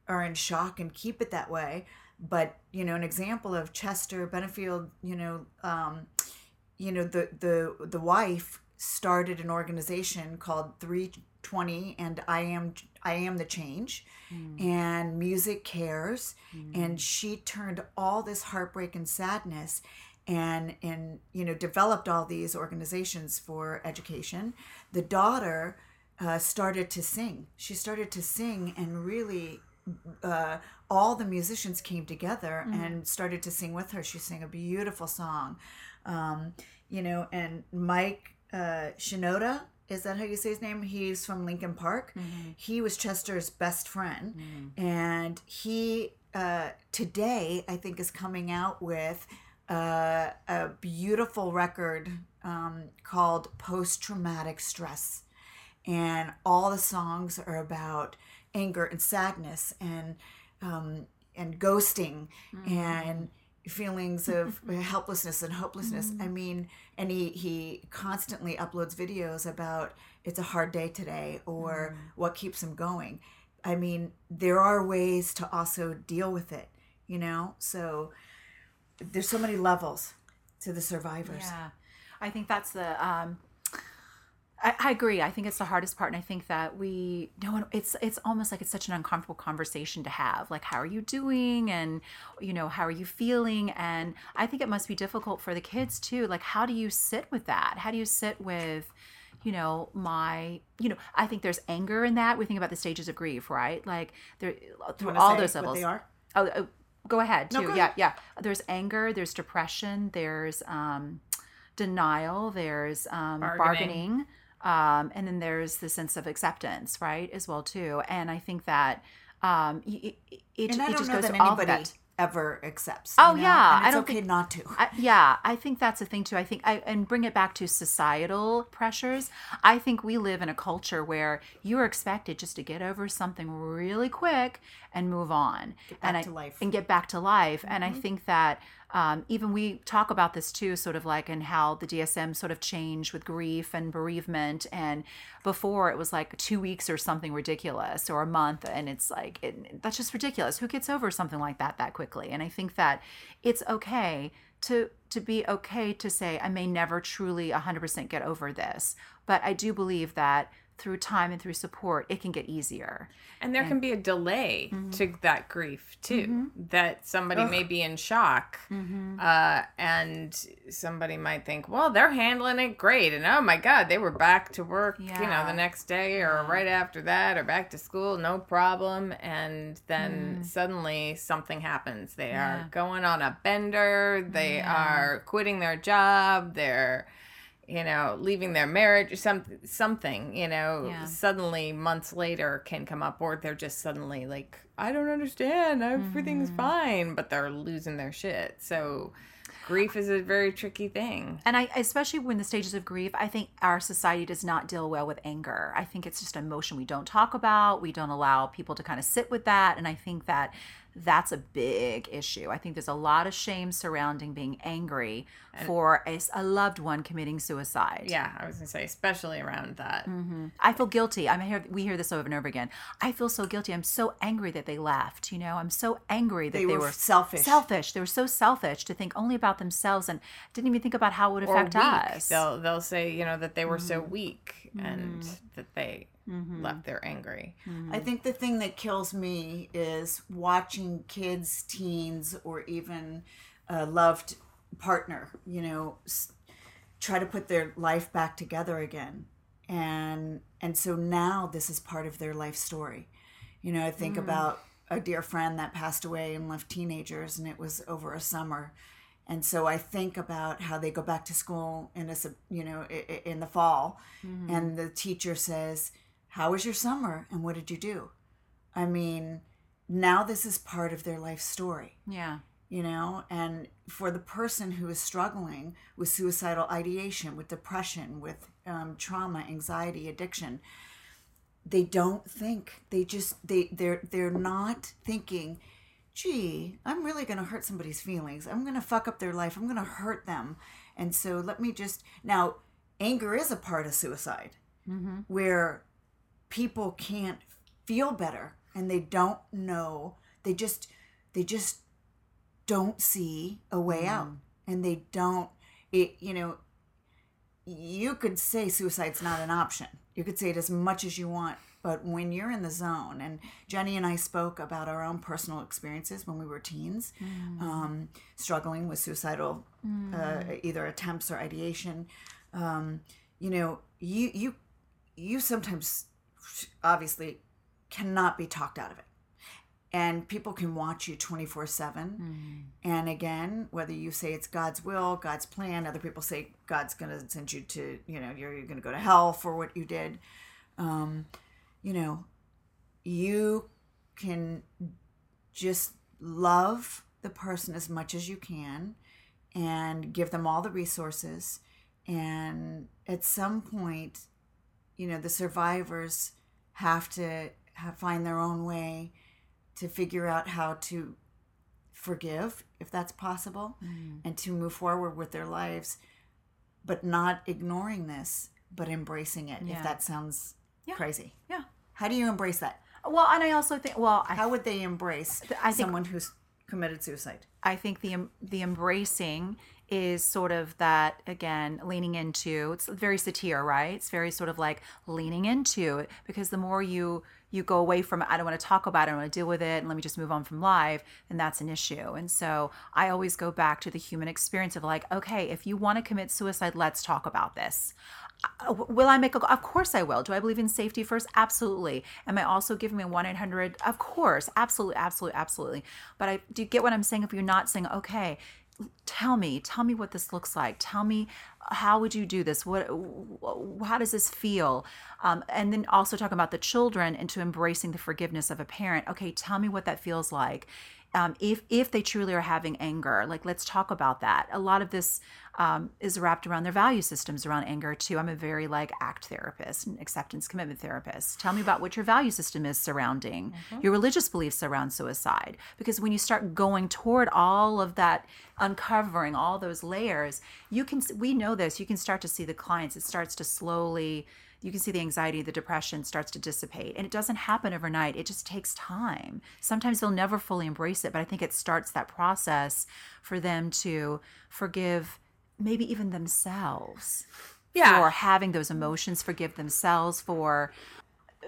are in shock and keep it that way. But you know an example of chester benefield you know um, you know the the the wife started an organization called 320 and i am i am the change and music cares. And she turned all this heartbreak and sadness and and you know developed all these organizations for education. The daughter uh, started to sing. She started to sing and really uh, all the musicians came together and started to sing with her. She sang a beautiful song. Um, you know and mike uh, shinoda is that how you say his name? He's from Linkin Park. He was chester's best friend. And he uh, today i think is coming out with uh, a beautiful record um, called Post Traumatic Stress. And all the songs are about anger and sadness and um, and ghosting. And feelings of [laughs] helplessness and hopelessness. I mean, and he, he constantly uploads videos about it's a hard day today or what keeps him going. I mean, there are ways to also deal with it, you know? So there's so many levels to the survivors. Yeah, I think that's the. Um, I, I agree. I think it's the hardest part, and I think that we no one. It's it's almost like it's such an uncomfortable conversation to have. Like, how are you doing, and you know, how are you feeling? And I think it must be difficult for the kids too. Like, how do you sit with that? How do you sit with you know my you know i think there's anger in that we think about the stages of grief right like there through all those levels they are? Oh, oh, go ahead too. No, go yeah, ahead. yeah. There's anger. There's depression. There's um, denial. There's um, Bargaining. bargaining. Um, and then there's the sense of acceptance, right, as well too. And I think that um, it, it, And I it just goes that all anybody that. ever accepts. Oh, you know? yeah, I don't okay think- not to. [laughs] I, yeah, I think that's a thing too. I think I and bring it back to societal pressures. I think we live in a culture where you are expected just to get over something really quick and move on, and I, life. and get back to life. And I think that um, even we talk about this too, sort of like and how the DSM sort of changed with grief and bereavement. And before it was like two weeks or something ridiculous, or a month, and it's like it, that's just ridiculous. Who gets over something like that that quickly? And I think that it's okay to to be okay to say I may never truly 100% get over this, but I do believe that through time and through support, it can get easier. And there can be a delay Mm-hmm. to that grief too. That somebody may be in shock, Mm-hmm. uh, and somebody might think, "Well, they're handling it great," and oh my God, they were back to work, you know, the next day or right after that, or back to school, no problem. And then suddenly something happens. They Mm. Yeah. are going on a bender. They are quitting their job. They're you know, leaving their marriage or something, something, you know, Yeah. suddenly months later can come up, or they're just suddenly like, I don't understand, everything's Mm-hmm. fine, but they're losing their shit. So, grief is a very tricky thing. And I, especially when the stages of grief, I think our society does not deal well with anger. I think it's just an emotion we don't talk about. We don't allow people to kind of sit with that. And I think that that's a big issue. I think there's a lot of shame surrounding being angry for a loved one committing suicide. Yeah, I was gonna say, especially around that. Mm-hmm. I feel guilty. I'm here. we hear this over and over again. I feel so guilty. I'm so angry that they left. You know, I'm so angry that They they, were were selfish. Selfish. They were so selfish to think only about themselves and didn't even think about how it would Or affect weak. us. They'll they'll say, you know, that they were so Mm-hmm. weak and mm-hmm. that they mm-hmm. left there angry. I think the thing that kills me is watching kids, teens, or even a loved partner, you know, try to put their life back together again. And and so now this is part of their life story. You know, I think mm. about a dear friend that passed away and left teenagers and it was over a summer. And so I think about how they go back to school in a you know in the fall, mm-hmm. and the teacher says, "How was your summer? And what did you do?" I mean, now this is part of their life story, yeah. You know. And for the person who is struggling with suicidal ideation, with depression, with um, trauma, anxiety, addiction, they don't think. They just they they're they're not thinking gee, I'm really going to hurt somebody's feelings. I'm going to fuck up their life. I'm going to hurt them. And so let me just. Now, anger is a part of suicide where people can't feel better and they don't know. They just, they just don't see a way out. And they don't, it, you know, you could say suicide's not an option. You could say it as much as you want. but when you're in the zone, and Jenni and I spoke about our own personal experiences when we were teens, um, struggling with suicidal uh, either attempts or ideation. Um, you know, you you you sometimes obviously cannot be talked out of it and people can watch you 24 7 and again whether you say it's god's will god's plan other people say god's going to send you to you know you're, you're going to go to hell for what you did. Um, you know you can just love the person as much as you can and give them all the resources. And at some point you know the survivors have to have, find their own way to figure out how to forgive if that's possible mm-hmm. and to move forward with their lives but not ignoring this but embracing it Yeah. if that sounds crazy. Yeah. how do you embrace that? Well, and I also think, well, I how would they embrace I think- someone who's committed suicide? I think the the embracing is sort of that again leaning into it's very satir right? It's very sort of like leaning into it because the more you you go away from it i don't want to talk about it i want to deal with it and let me just move on from live. then that's an issue and so i always go back to the human experience of like okay if you want to commit suicide let's talk about this uh, will I make a Of course I will. Do I believe in safety first? Absolutely. Am I also giving me 1 800? Of course. Absolutely, absolutely, absolutely. But I do you get what I'm saying? If you're not saying, okay, tell me, tell me what this looks like. Tell me how would you do this? What, how does this feel? Um, and then also talking about the children into embracing the forgiveness of a parent. Okay, tell me what that feels like. Um, if if they truly are having anger, like let's talk about that. A lot of this um, is wrapped around their value systems around anger too. I'm a very like ACT therapist and acceptance commitment therapist. Tell me about what your value system is surrounding your religious beliefs around suicide. Because when you start going toward all of that, uncovering all those layers, you can. We know this. You can start to see the clients. It starts to slowly you can see the anxiety, the depression starts to dissipate. And it doesn't happen overnight, it just takes time. Sometimes they'll never fully embrace it, but I think it starts that process for them to forgive maybe even themselves Yeah. for having those emotions, forgive themselves for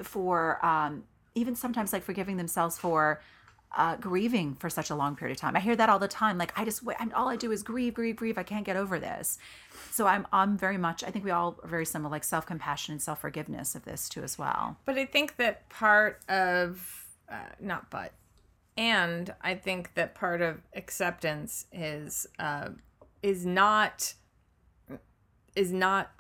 for um even sometimes like forgiving themselves for uh, grieving for such a long period of time. I hear that all the time. Like I just, I'm, all I do is grieve, grieve, grieve. I can't get over this. So I'm, I'm very much. I think we all are very similar, like self compassion and self forgiveness of this too as well. But I think that part of, uh, not but, and I think that part of acceptance is uh, is not is not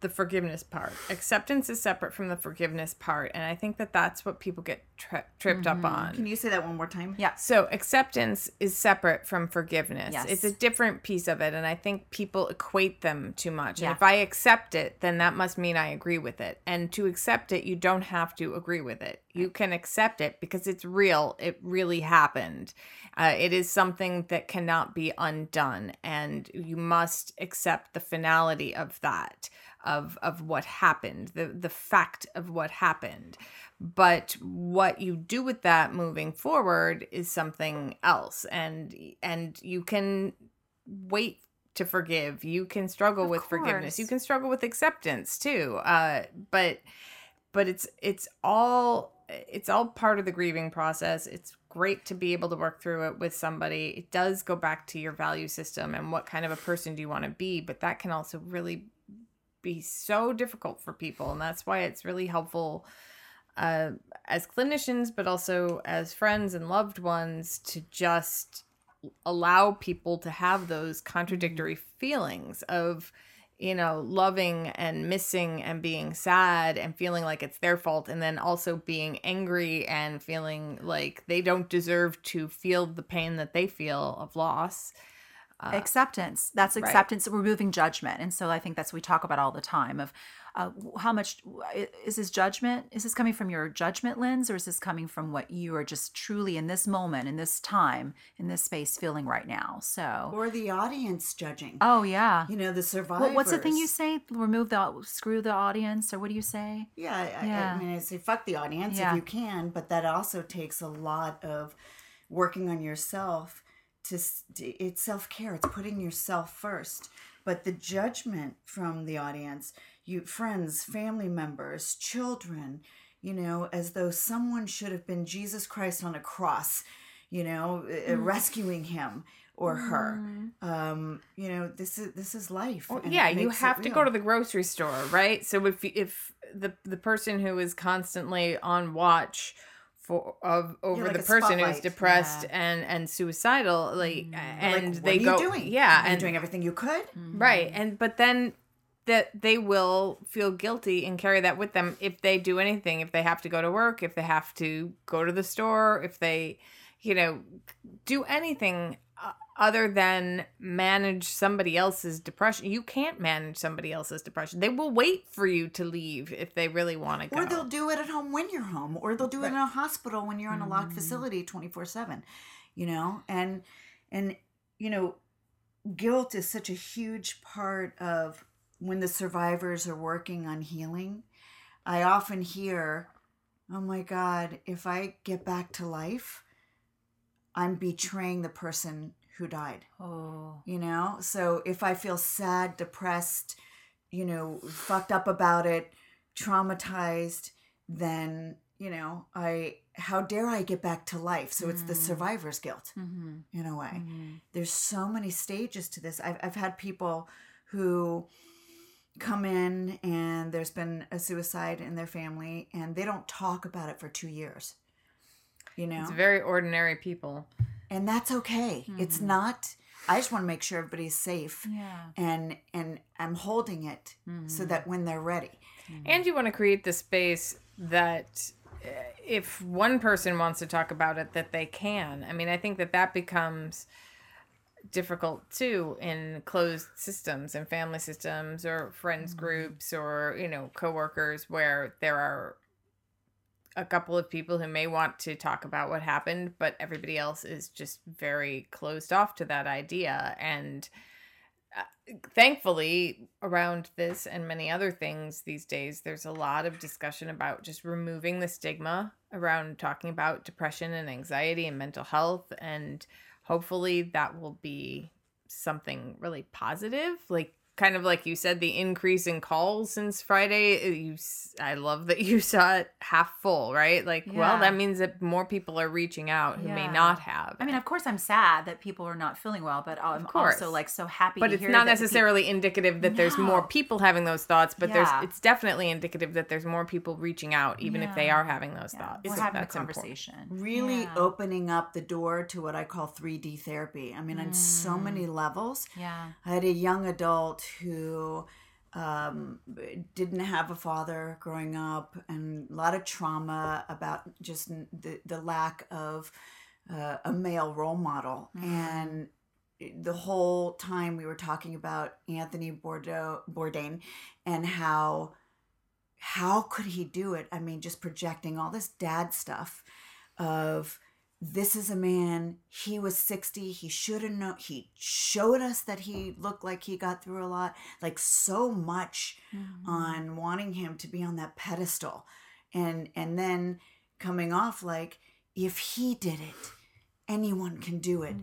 the forgiveness part. Acceptance is separate from the forgiveness part, and I think that that's what people get tri- tripped up on. can you say that one more time Yeah. So acceptance is separate from forgiveness. Yes. It's a different piece of it, and I think people equate them too much. Yeah. And if I accept it, then that must mean I agree with it. And to accept it, you don't have to agree with it. You can accept it because it's real. It really happened. Uh, it is something that cannot be undone, and you must accept the finality of that, of of what happened, the the fact of what happened. But what you do with that moving forward is something else, and and you can wait to forgive. You can struggle Of with forgiveness. You can struggle with acceptance too. Uh, but but it's it's all it's all part of the grieving process. It's great to be able to work through it with somebody. It does go back to your value system and what kind of a person do you want to be, but that can also really be so difficult for people and that's why it's really helpful uh, as clinicians but also as friends and loved ones to just allow people to have those contradictory feelings of you know loving and missing and being sad and feeling like it's their fault and then also being angry and feeling like they don't deserve to feel the pain that they feel of loss acceptance that's right. acceptance removing judgment and so i think that's what we talk about all the time of uh, how much is this judgment is this coming from your judgment lens or is this coming from what you are just truly in this moment in this time in this space feeling right now so or the audience judging oh yeah you know the survivors what, what's the thing you say remove the screw the audience or what do you say Yeah, I, Yeah. I mean, I say fuck the audience Yeah. if you can, but that also takes a lot of working on yourself. To it's self care. It's putting yourself first. But the judgment from the audience, you friends, family members, children, you know, as though someone should have been Jesus Christ on a cross, you know, Mm. rescuing him or her. Um, you know, this is this is life. Well, yeah, you have to go to the grocery store, right? So if if the the person who is constantly on watch for of over like the person who's depressed Yeah. and and suicidal, like mm. Like, and what they are you go, doing? yeah, and doing everything you could. Mm-hmm. right, and but then that they will feel guilty and carry that with them if they do anything, if they have to go to work, if they have to go to the store, if they, you know, do anything other than manage somebody else's depression. You can't manage somebody else's depression. They will wait for you to leave if they really want to go. Or they'll do it at home when you're home, or they'll do it in a hospital when you're in a Mm-hmm. locked facility 24 7. You know, and, and, you know, guilt is such a huge part of when the survivors are working on healing. I often hear, oh my God, if I get back to life, I'm betraying the person who died. Oh. you know? So if i feel sad depressed you know fucked up about it traumatized then you know i how dare i get back to life? So it's the mm. survivor's guilt mm-hmm. in a way. Mm-hmm. There's so many stages to this. I've, I've had people who come in and there's been a suicide in their family and they don't talk about it for two years. You know? It's very ordinary people. And that's okay. It's mm-hmm. not i just want to make sure everybody's safe Yeah. and and i'm holding it so that mm-hmm. when they're ready. Mm-hmm. And you want to create the space that uh, if one person wants to talk about it that they can. I mean, I think that that becomes difficult too in closed systems and family systems or friends groups or, you know, coworkers where there are a couple of people who may want to talk about what happened, but everybody else is just very closed off to that idea. And uh, thankfully around this and many other things these days there's a lot of discussion about just removing the stigma around talking about depression and anxiety and mental health. And hopefully that will be something really positive. Like kind of like you said the increase in calls since friday uh, you s- i love that [laughs] you saw it half full right? Like well that means that more people are reaching out who may not have I mean, of course, I'm sad that people are not feeling well, but I'm course. also like so happy. but to it's hear not that the peop- necessarily indicative that there's more people having those thoughts but there's it's definitely indicative that there's more people reaching out even if they are having those Yeah, thoughts. We're So having a that's important. really Yeah. opening up the door to what i call 3d therapy. I mean on so many levels. Yeah. i had a young adult who um, didn't have a father growing up and a lot of trauma about just the, the lack of uh, a male role model. And the whole time we were talking about anthony bordeaux bourdain and how how could he do it? I mean just projecting all this dad stuff of this is a man he was 60 he should have known he showed us that he looked like he got through a lot like so much mm-hmm. on wanting him to be on that pedestal. And and then coming off like if he did it anyone can do it.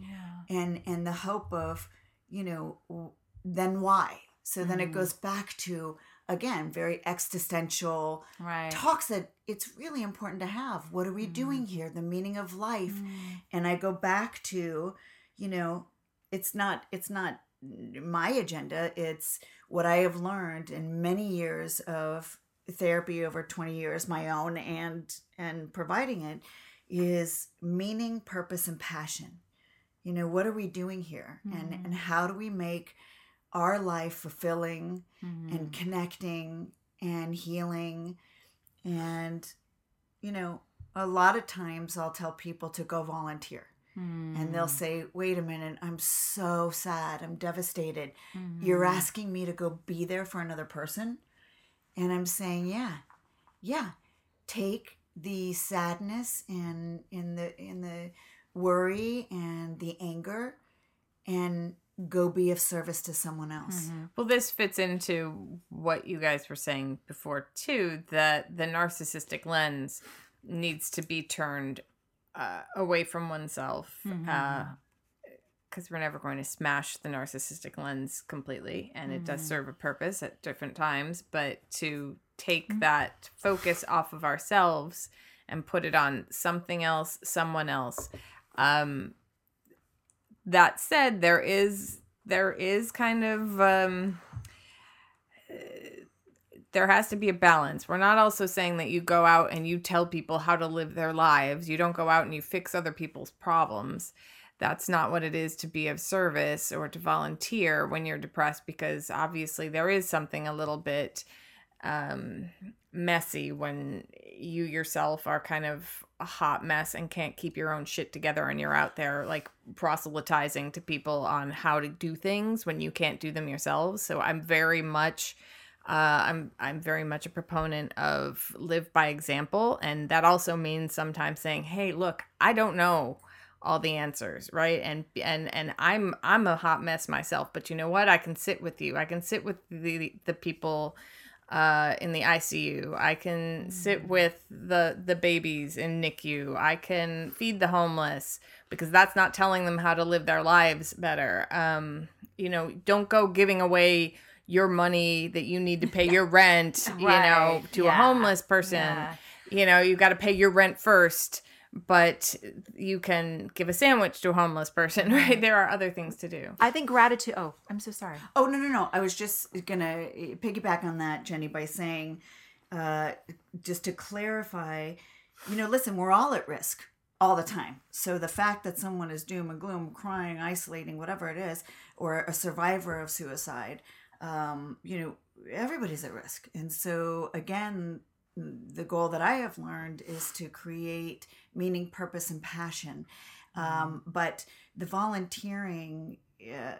And and the hope of you know then why? So then it mm-hmm. goes back to again very existential Right. talks that it's really important to have. What are we mm. doing here? The meaning of life. Mm. And I go back to, you know, it's not it's not my agenda. It's what I have learned in many years of therapy over 20 years my own and and providing it is meaning, purpose and passion. You know, what are we doing here? And and mm. how do we make our life fulfilling and mm-hmm. connecting and healing. And you know a lot of times i'll tell people to go volunteer. And they'll mm. say wait a minute i'm so sad i'm devastated. You're mm-hmm. asking me to go be there for another person? And i'm saying yeah yeah. Take the sadness and in the in the worry and the anger and go be of service to someone else. Mm-hmm. Well this fits into what you guys were saying before too that the narcissistic lens needs to be turned uh, away from oneself mm-hmm. uh, because we're never going to smash the narcissistic lens completely and it does mm-hmm. serve a purpose at different times but to take that focus off of ourselves and put it on something else, someone else. Um, that said, there is there is kind of um, there has to be a balance. We're not also saying that you go out and you tell people how to live their lives. You don't go out and you fix other people's problems. That's not what it is to be of service or to volunteer when you're depressed because obviously there is something a little bit um, messy when you yourself are kind of a hot mess and can't keep your own shit together and you're out there like proselytizing to people on how to do things when you can't do them yourselves. So I'm very much uh, I'm I'm very much a proponent of live by example, and that also means sometimes saying, "Hey, look, I don't know all the answers, right? And and and I'm I'm a hot mess myself, but you know what? I can sit with you. I can sit with the the people uh, in the ICU. I can sit with the the babies in NICU. I can feed the homeless because that's not telling them how to live their lives better. Um, you know, don't go giving away your money that you need to pay [laughs] your rent, you know, Right. to a homeless person. Yeah. You know, you got to pay your rent first, but you can give a sandwich to a homeless person, [laughs] right? There are other things to do. I think gratitude. Oh, I'm so sorry. Oh no no no! I was just gonna piggyback on that, Jenni, by saying, uh, just to clarify, you know, listen, we're all at risk all the time. So the fact that someone is doom and gloom, crying, isolating, whatever it is, or a survivor of suicide, um, you know, everybody's at risk. And so again, the goal that I have learned is to create meaning, purpose, and passion. Um, but the volunteering, uh,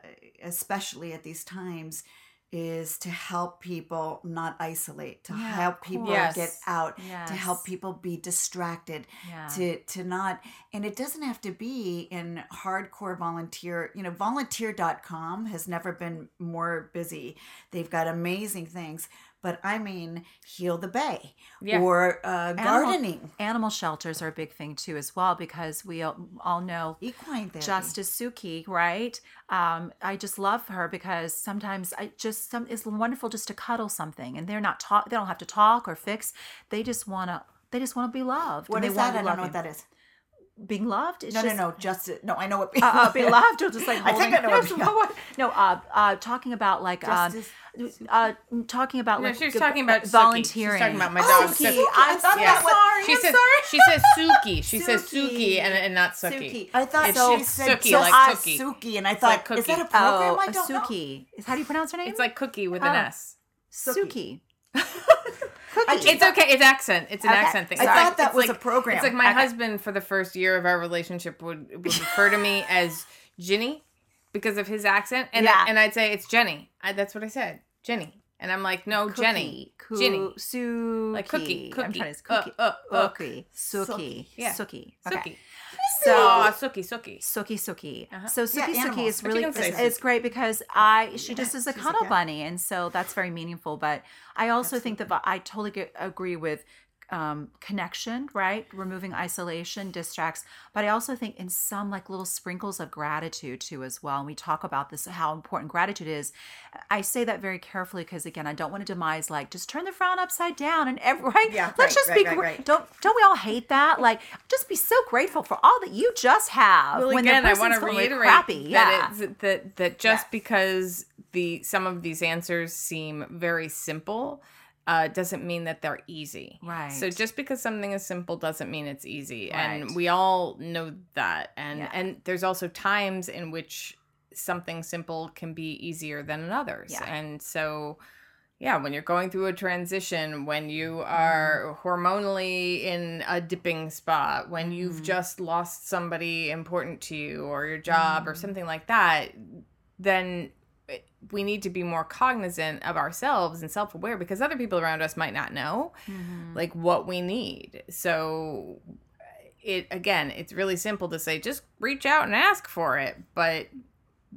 especially at these times, is to help people not isolate, to Yeah, help people course. get out, to help people be distracted, Yeah. to to not and it doesn't have to be in hardcore volunteer you know volunteer.com has never been more busy they've got amazing things but i mean heal the bay Yeah. or uh, gardening Animal shelters are a big thing too, as well, because we all, know equine therapy Justice Suki, right? Um, I just love her because sometimes I just some it's wonderful just to cuddle something, and they're not talk. They don't have to talk or fix. They just wanna. They just want to be loved. what is that i don't know what that is Being loved. It's no just, no no just no i know what uh, uh, [laughs] be loved or just like [laughs] I think I know what no, be what- no uh, uh talking about like um, Justice- uh talking about No, like she was g- talking about volunteering She's talking about my Oh, dog. Suki. Suki. I thought Yeah. that was She I'm says sorry. she says Suki. She says Suki. Suki and, and not Suki. Suki. I thought It's so. just said Suki, just like cookie. Suki, and I thought, like is that a cookie. program? Oh, I a don't know. Suki. Is how do you pronounce her name? It's like cookie with an Oh. S. Suki. [laughs] It's okay. It's accent. It's an Okay. accent thing. I It's thought that it's was a program. It's like my Okay. husband for the first year of our relationship would would refer to me [laughs] as Ginny because of his accent, and Yeah. and I'd say it's Jenni. I, that's what I said, Jenni, and I'm like, no, Jenni, Coo- Jenni. Suki. Like cookie, I'm cookie. trying to Uh, cookie. uh, uh. Cookie. Suki. Yeah. Suki. Suki. So Suki, Suki. Suki Suki. Uh-huh. So Suki Yeah, Suki is really it's, great because I she just is a cuddle bunny and so that's very meaningful. But I also think that I totally get, agree with um, connection, right? Removing isolation distracts, but I also think in some like little sprinkles of gratitude too as well. And we talk about this how important gratitude is. I say that very carefully because again, I don't want to demise like just turn the frown upside down and every [laughs] right. Yeah, Let's right, just right, be right, right. don't don't we all hate that? Like just be so grateful for all that you just have. Well, when again, I want to reiterate crappy. Yeah. that it's, that that just because the some of these answers seem very simple. Uh, doesn't mean that they're easy. Right. So just because something is simple doesn't mean it's easy, Right. and we all know that. And Yeah. and there's also times in which something simple can be easier than others. Yeah. And so, yeah, when you're going through a transition, when you are mm-hmm. hormonally in a dipping spot, when you've mm-hmm. just lost somebody important to you or your job or mm-hmm. something like that, then we need to be more cognizant of ourselves and self-aware because other people around us might not know mm-hmm. like what we need. So it again, it's really simple to say just reach out and ask for it, but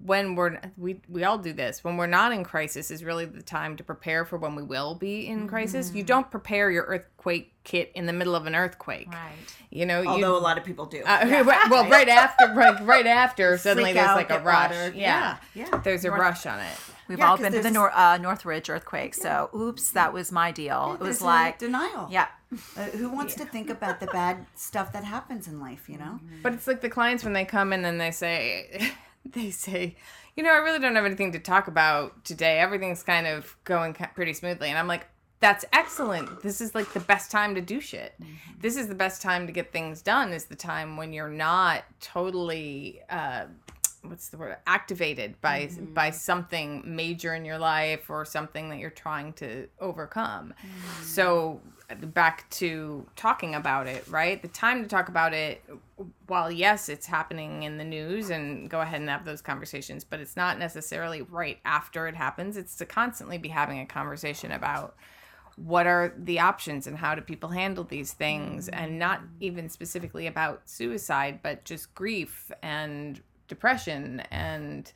when we're we we all do this when we're not in crisis is really the time to prepare for when we will be in crisis Mm-hmm. you don't prepare your earthquake kit in the middle of an earthquake Right. you know Although you a lot of people do. uh, [laughs] right- well [laughs] right after right, right after suddenly Freak there's out, like a get rush watered. yeah. Yeah, yeah. there's a rush on it We've Yeah, all 'cause been to the there's- Nor- uh, Northridge earthquake. So, oops, that was my deal. it was like, denial. yeah, Uh, who wants to think about the bad stuff that happens in life? You know. [laughs] But it's like the clients when they come in and they say, [laughs] they say, you know, I really don't have anything to talk about today. Everything's kind of going pretty smoothly, and I'm like, that's excellent. This is like the best time to do shit. Mm-hmm. This is the best time to get things done. Is the time when you're not totally. Uh, what's the word activated by mm-hmm. by something major in your life or something that you're trying to overcome mm-hmm. so back to talking about it right? The time to talk about it while yes it's happening in the news and go ahead and have those conversations but it's not necessarily right after it happens. It's to constantly be having a conversation about what are the options and how do people handle these things and not even specifically about suicide but just grief and depression and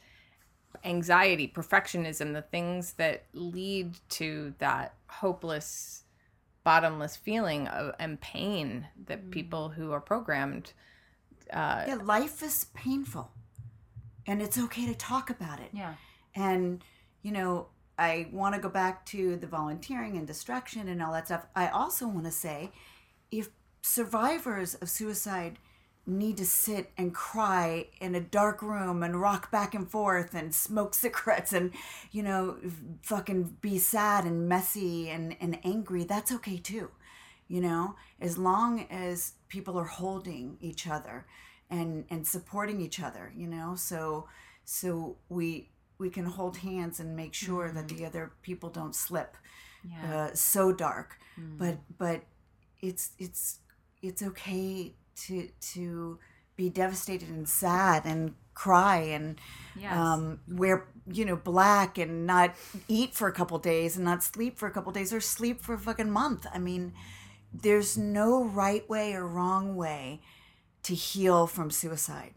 anxiety perfectionism the things that lead to that hopeless bottomless feeling of and pain that mm. people who are programmed uh, Yeah, life is painful, and it's okay to talk about it. yeah. And, you know, I want to go back to the volunteering and distraction and all that stuff. I also want to say if survivors of suicide need to sit and cry in a dark room and rock back and forth and smoke [laughs] cigarettes and, you know, fucking be sad and messy and, and angry, that's okay too. You know, as long as people are holding each other and and supporting each other, you know, so so we we can hold hands and make sure that the other people don't slip uh, so dark. But but it's it's it's okay to to be devastated and sad and cry and Yes. um, wear you know black and not eat for a couple days and not sleep for a couple days or sleep for a fucking month i mean there's no right way or wrong way to heal from suicide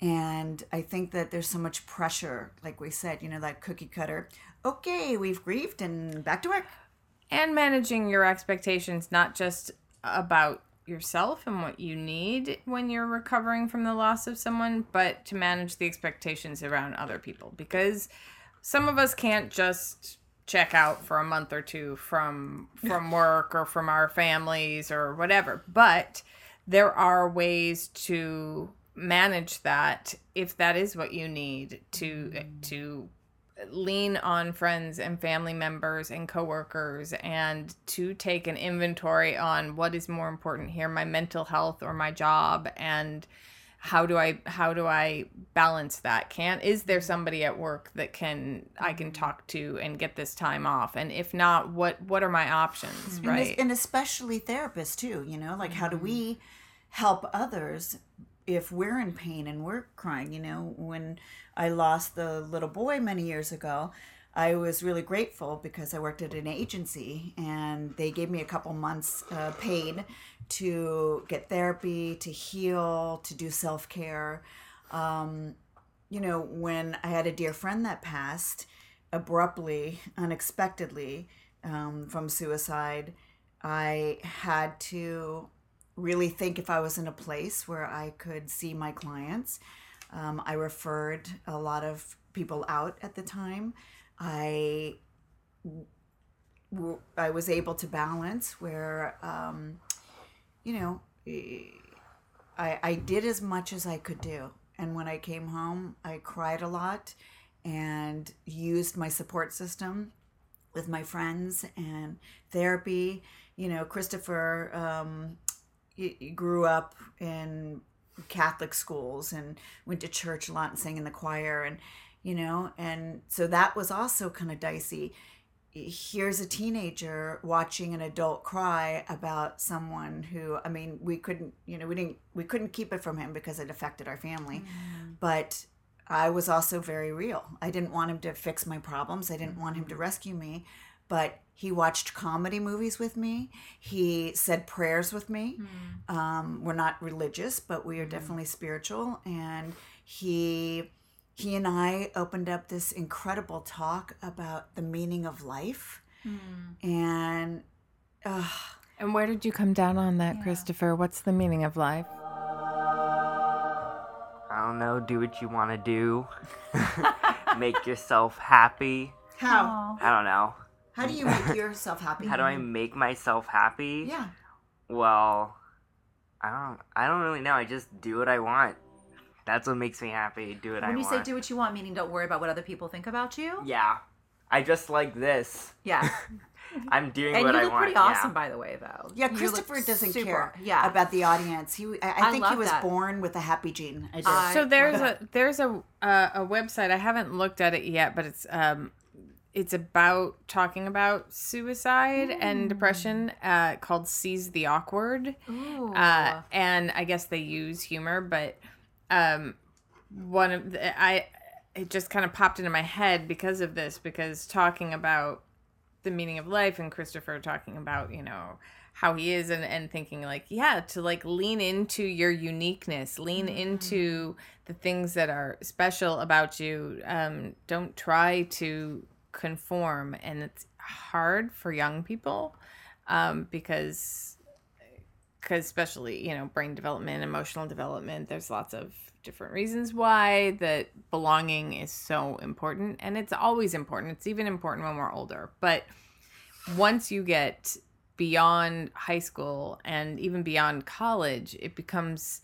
and I think that there's so much pressure, like we said, you know, that cookie cutter. Okay, we've grieved and back to work. and managing your expectations not just about yourself and what you need when you're recovering from the loss of someone but to manage the expectations around other people. Because some of us can't just check out for a month or two from [laughs] from work or from our families or whatever. But there are ways to manage that if that is what you need to to lean on friends and family members and coworkers and to take an inventory on what is more important here my mental health or my job and how do i how do i balance that? Can is there somebody at work that can i can mm-hmm. talk to and get this time off? And if not what what are my options And, right? es- and especially therapists, too, you know, like how do mm-hmm. we help others if we're in pain and we're crying? You know, when I lost the little boy many years ago, I was really grateful because I worked at an agency and they gave me a couple months uh, paid to get therapy, to heal, to do self care. Um, you know, when I had a dear friend that passed abruptly, unexpectedly um, from suicide, I had to really think if I was in a place where I could see my clients. Um, I referred a lot of people out at the time. I I was able to balance where, um, you know, I, I did as much as I could do. And when I came home, I cried a lot and used my support system with my friends and therapy. You know, Christopher um, he grew up in Catholic schools and went to church a lot and sang in the choir and you know and so that was also kind of dicey. Here's a teenager watching an adult cry about someone who i mean we couldn't you know we didn't we couldn't keep it from him because it affected our family. Mm-hmm. But i was also very real. I didn't want him to fix my problems. I didn't want him to rescue me but he watched comedy movies with me he said prayers with me um, we're not religious but we are definitely spiritual and he he and I opened up this incredible talk about the meaning of life. And uh, And where did you come down on that, Christopher? What's the meaning of life? I don't know. Do what you want to do. [laughs] [laughs] make yourself happy. how? I don't know. How do you make [laughs] yourself happy? How do I make myself happy? Yeah. Well, I don't. I don't really know. I just do what I want. That's what makes me happy. Do what I When you say do what you want, meaning don't worry about what other people think about you. Yeah. I just like this. Yeah. [laughs] I'm doing and what I want. you I look pretty awesome, yeah. by the way, though. Yeah, Christopher doesn't super- care Yeah. about the audience. He, I, I I think he was that. born with a happy gene. I do. So there's a there's a uh, a website I haven't looked at it yet, but it's um it's about talking about suicide and depression uh, called Seize the Awkward. Uh, and I guess they use humor, but um, one of the, I it just kind of popped into my head because of this because talking about the meaning of life and Christopher talking about you know how he is and, and thinking like yeah to like lean into your uniqueness lean into the things that are special about you. Um, don't try to conform and it's hard for young people um, because because especially you know brain development emotional development there's lots of different reasons why that belonging is so important and it's always important. It's even important when we're older. But once you get beyond high school and even beyond college it becomes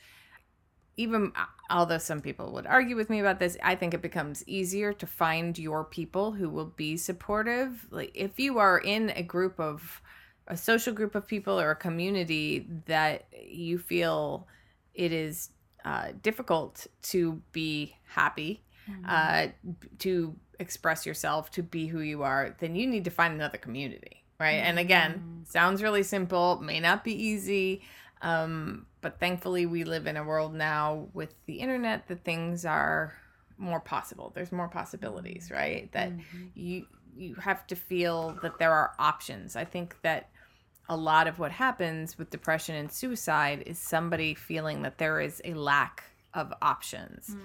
even although some people would argue with me about this i think it becomes easier to find your people who will be supportive. Like if you are in a group of a social group of people or a community that you feel it is uh, difficult to be happy uh, to express yourself to be who you are then you need to find another community right? And again sounds really simple may not be easy um, but thankfully we live in a world now with the internet that things are more possible. There's more possibilities mm-hmm. right? That mm-hmm. you you have to feel that there are options. I think that a lot of what happens with depression and suicide is somebody feeling that there is a lack of options. Mm.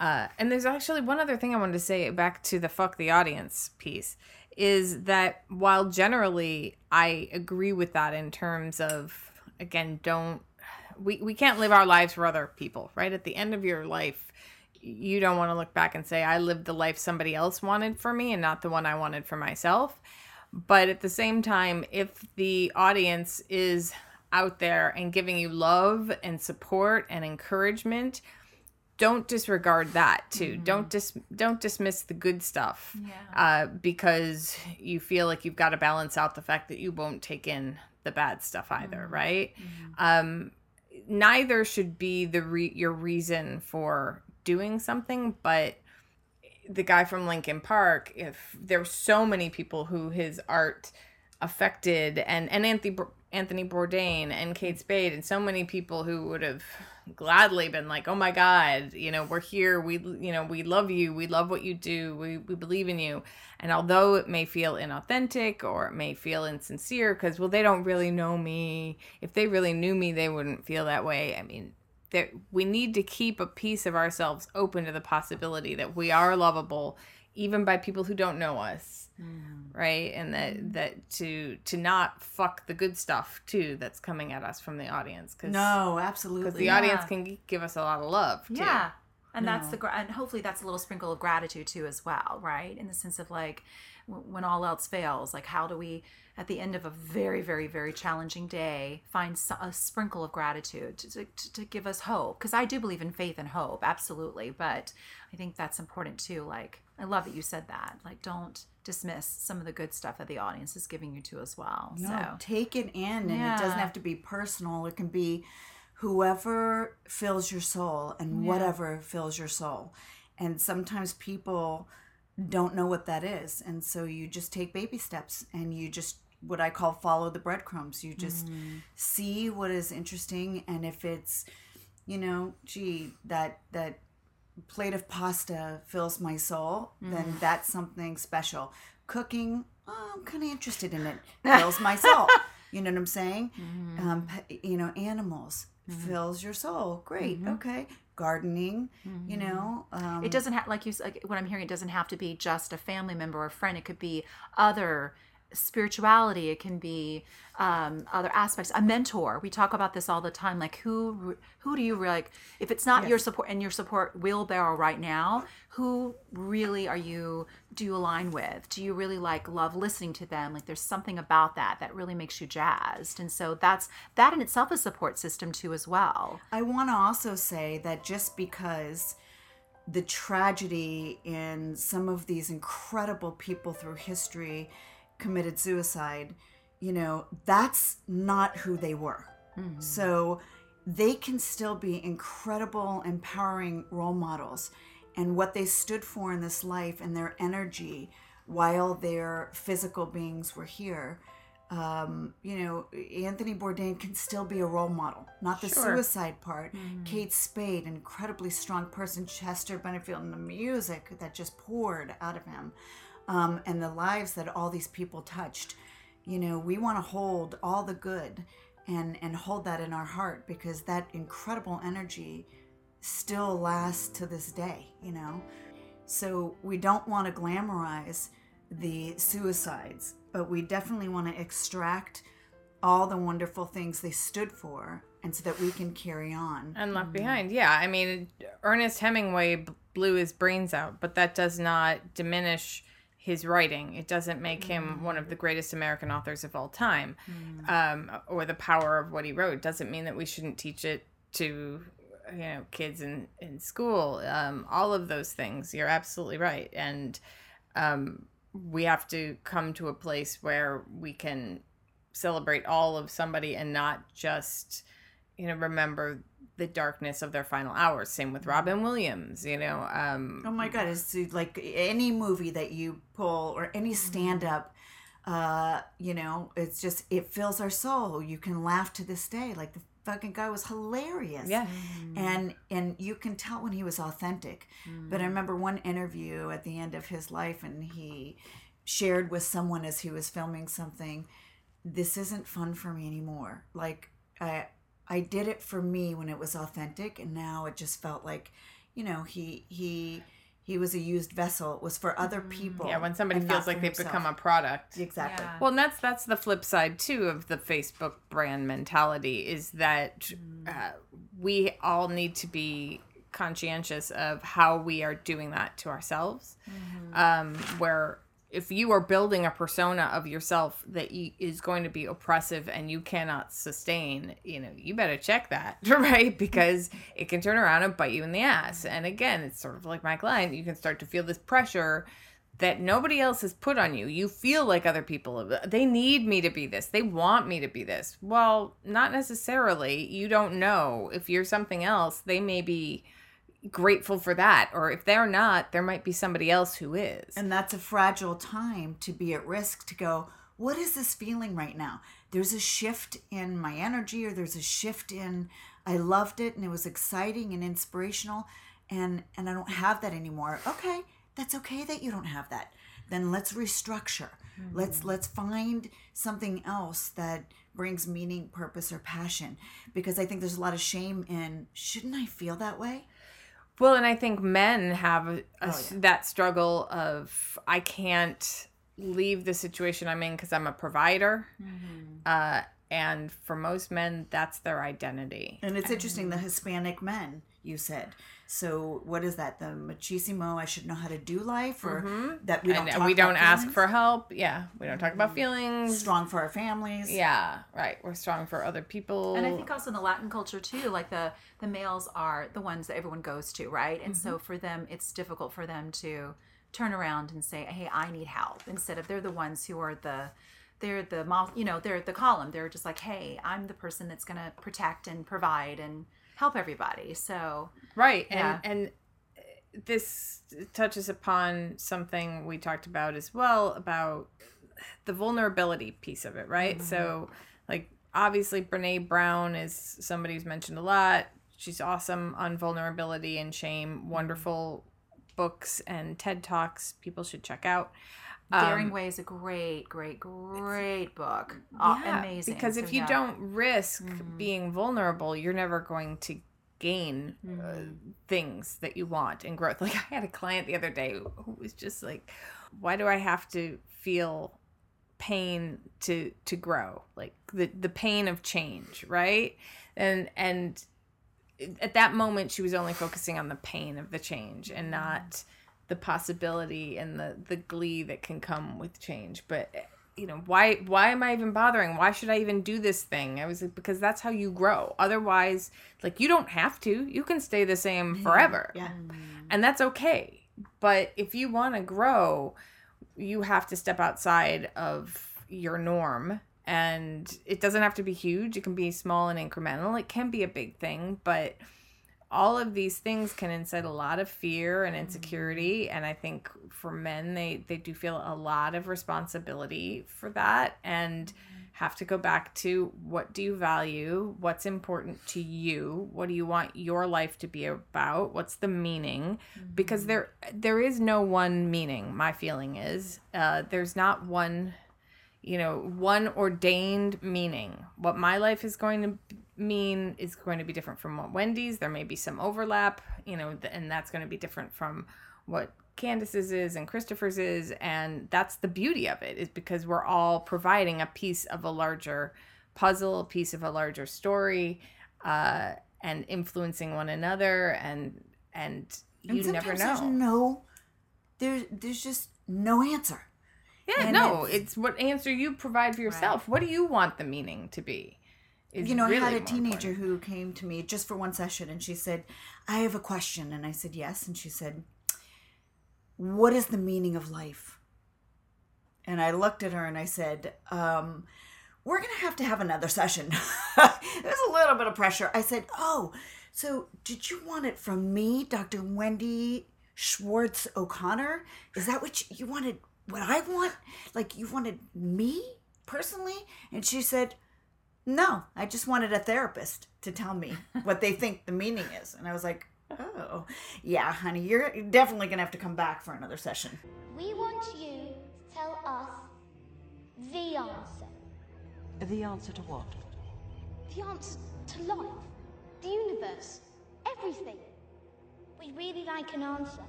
Uh, and there's actually one other thing I wanted to say back to the fuck the audience piece is that while generally I agree with that in terms of, again, don't, we, we can't live our lives for other people, right? At the end of your life, you don't want to look back and say, I lived the life somebody else wanted for me and not the one I wanted for myself. But at the same time, if the audience is out there and giving you love and support and encouragement, don't disregard that too. Don't dis don't dismiss the good stuff uh, because you feel like you've got to balance out the fact that you won't take in the bad stuff either, right? Um, neither should be the re- your reason for doing something, but the guy from Linkin Park, if there were so many people who his art affected, and and Anthony Anthony Bourdain and Kate Spade, and so many people who would have gladly been like, "Oh my God, you know, we're here. We, you know, we love you. We love what you do. We we believe in you." And although it may feel inauthentic or it may feel insincere, because well, they don't really know me. If they really knew me, they wouldn't feel that way. I mean, there we need to keep a piece of ourselves open to the possibility that we are lovable even by people who don't know us right and that mm-hmm. that to to not fuck the good stuff too that's coming at us from the audience because no, absolutely. because the audience can give us a lot of love too. Yeah. And that's the and hopefully that's a little sprinkle of gratitude too as well, right? In the sense of like when all else fails, like how do we at the end of a very very very challenging day find a sprinkle of gratitude to, to, to give us hope? Because I do believe in faith and hope, absolutely, but I think that's important too. Like I love that you said that. Like don't dismiss some of the good stuff that the audience is giving you too as well. No, So take it in, and it doesn't have to be personal. It can be whoever fills your soul and whatever fills your soul. And sometimes people don't know what that is, and so you just take baby steps, and you just what I call follow the breadcrumbs. You just mm. see what is interesting, and if it's, you know, gee, that that plate of pasta fills my soul, then mm. that's something special. Cooking, oh, I'm kind of interested in it. Fills my soul. [laughs] You know what I'm saying? Mm-hmm. Um, you know, animals mm-hmm. fills your soul. Great. Mm-hmm. Okay. gardening, you know. Um, It doesn't have, like you, s- like what I'm hearing, it doesn't have to be just a family member or a friend. It could be other spirituality. It can be um, other aspects. A mentor. We talk about this all the time. Like who, who do you like? If it's not your support and your support wheelbarrow right now, who really are you? Do you align with? Do you really like love listening to them? Like there's something about that that really makes you jazzed. And so that's that in itself a support system too as well. I want to also say that just because the tragedy in some of these incredible people through history committed suicide, you know, that's not who they were. So they can still be incredible, empowering role models. And what they stood for in this life and their energy while their physical beings were here um, you know, Anthony Bourdain can still be a role model, not the suicide part. Kate Spade, an incredibly strong person, Chester Benningfield, and the music that just poured out of him, um, and the lives that all these people touched. You know, we want to hold all the good and and hold that in our heart because that incredible energy still lasts to this day. You know, so we don't want to glamorize the suicides, but we definitely want to extract all the wonderful things they stood for and so that we can carry on. and left behind. Yeah, I mean, Ernest Hemingway blew his brains out, but that does not diminish his writing. It doesn't make him one of the greatest American authors of all time, um, or the power of what he wrote. Doesn't mean that we shouldn't teach it to you know kids in in school. Um, all of those things. You're absolutely right, and um, we have to come to a place where we can celebrate all of somebody and not just you know remember the darkness of their final hours same with robin williams you know um Oh my God, it's like any movie that you pull or any stand up, uh, you know, it's just, it fills our soul. You can laugh to this day. Like the fucking guy was hilarious. Yeah. And, and you can tell when he was authentic. But I remember one interview at the end of his life and he shared with someone as he was filming something, this isn't fun for me anymore. Like I, I did it for me when it was authentic and now it just felt like, you know, he, he, he was a used vessel. It was for other people. yeah when somebody feels like they've himself. become a product exactly. Yeah. Well, and that's that's the flip side too of the Facebook brand mentality is that uh, we all need to be conscientious of how we are doing that to ourselves. Um, where if you are building a persona of yourself that y- is going to be oppressive and you cannot sustain, you know, you better check that, [laughs] right? Because it can turn around and bite you in the ass. And again, it's sort of like my client, you can start to feel this pressure that nobody else has put on you. You feel like other people, they need me to be this. They want me to be this. Well, not necessarily. You don't know. If you're something else, they may be grateful for that. Or if they're not, there might be somebody else who is. And that's a fragile time to be at risk to go, what is this feeling right now? There's a shift in my energy, or there's a shift in I loved it and it was exciting and inspirational, and and I don't have that anymore. Okay, that's okay that you don't have that. Then let's restructure. Let's mm-hmm. let's find something else that brings meaning, purpose, or passion. Because I think there's a lot of shame in shouldn't I feel that way? Well, and I think men have a, a- that struggle of I can't leave the situation I'm in because I'm a provider. Uh, and for most men, that's their identity. And it's interesting, the Hispanic men, you said. So what is that? The machismo, I should know how to do life, or mm-hmm. that we don't talk we don't about ask feelings? for help. Yeah, we don't talk about feelings. strong for our families. Yeah, right. We're strong for other people. And I think also in the Latin culture too, like the the males are the ones that everyone goes to, right? And so mm-hmm. for them, it's difficult for them to turn around and say, "Hey, I need help," instead of they're the ones who are the they're the you know they're the column. They're just like, "Hey, I'm the person that's going to protect and provide and help everybody." So right Yeah. and and this touches upon something we talked about as well about the vulnerability piece of it right mm-hmm. so like obviously brene brown is somebody who's mentioned a lot she's awesome on vulnerability and shame mm-hmm. wonderful books and ted talks people should check out Daring Way is a great, great, great book. Uh, Yeah, amazing. Because So, if you yeah. don't risk being vulnerable, you're never going to gain uh, things that you want and growth. [laughs] Like I had a client the other day who was just like, "Why do I have to feel pain to to grow? Like the the pain of change, right?" And and at that moment she was only focusing on the pain of the change and not the possibility and the the glee that can come with change. But you know why why am i even bothering? Why should i even do this thing? I was like because that's how you grow. Otherwise like you don't have to. You can stay the same forever. Yeah. Mm-hmm. and that's okay. But if you want to grow you have to step outside of your norm. And it doesn't have to be huge. It can be small and incremental. It can be a big thing. But all of these things can incite a lot of fear and insecurity and i think for men they they do feel a lot of responsibility for that and have to go back to what do you value? What's important to you? What do you want your life to be about? What's the meaning? Because there there is no one meaning my feeling is. Uh, there's not one you know one ordained meaning. What my life is going to mean is going to be different from what wendy's. There may be some overlap you know and that's going to be different from what candace's is and christopher's is and that's the beauty of it is because we're all providing a piece of a larger puzzle a piece of a larger story uh, and influencing one another and and you And never know There's no, there's there's just no answer. Yeah and no it's- it's, what answer you provide for yourself what do you want the meaning to be is you know, really I had a teenager important. who came to me just for one session and she said, I have a question. And I said, Yes. And she said, What is the meaning of life? And I looked at her and I said, um, We're going to have to have another session. [laughs] There's a little bit of pressure. I said, Oh, so did you want it from me, Dr. Wendy Schwartz O'Connor? Is that what you, you wanted? What I want? Like you wanted me personally? And she said, no, I just wanted a therapist to tell me what they think the meaning is. And I was like, oh, yeah, honey, you're definitely going to have to come back for another session. We want you to tell us the answer. The answer to what? The answer to life, the universe, everything. We really like an answer.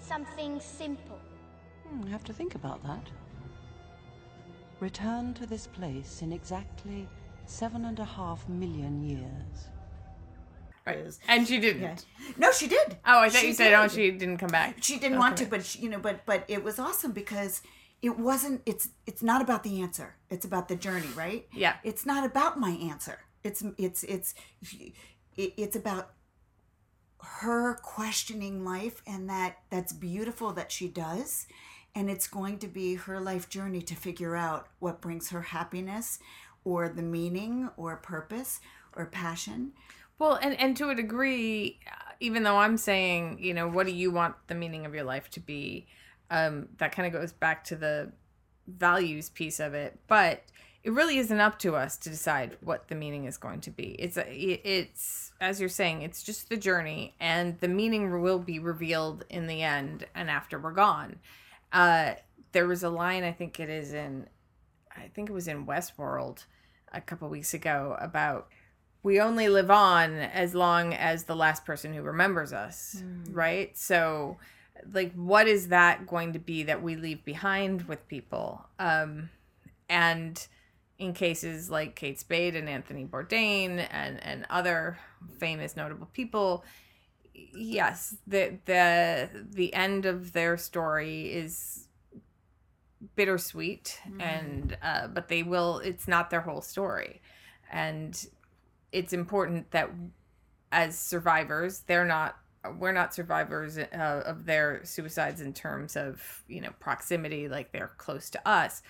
Something simple. Hmm, I have to think about that. Return to this place in exactly seven and a half million years. right and she didn't Yeah. No, she did. oh i thought She you said oh she didn't come back She didn't want to, but she, you know, but but it was awesome because it wasn't. It's it's not about the answer. It's about the journey, right? Yeah. It's not about my answer. It's it's it's it's about her questioning life, and that that's beautiful that she does. And it's going to be her life journey to figure out what brings her happiness, or the meaning, or purpose, or passion. Well, and and to a degree, uh, even though I'm saying, you know, what do you want the meaning of your life to be? Um, that kind of goes back to the values piece of it, but it really isn't up to us to decide what the meaning is going to be. It's it's as you're saying, it's just the journey, and the meaning will be revealed in the end and after we're gone. Uh, there was a line I think it is in, I think it was in Westworld a couple weeks ago about we only live on as long as the last person who remembers us, right? So, like, what is that going to be that we leave behind with people? Um, and in cases like Kate Spade and Anthony Bourdain and and other famous notable people, yes, the the the end of their story is bittersweet and uh, but they will it's not their whole story. And it's important that as survivors they're not we're not survivors uh, of their suicides in terms of you know proximity like they're close to us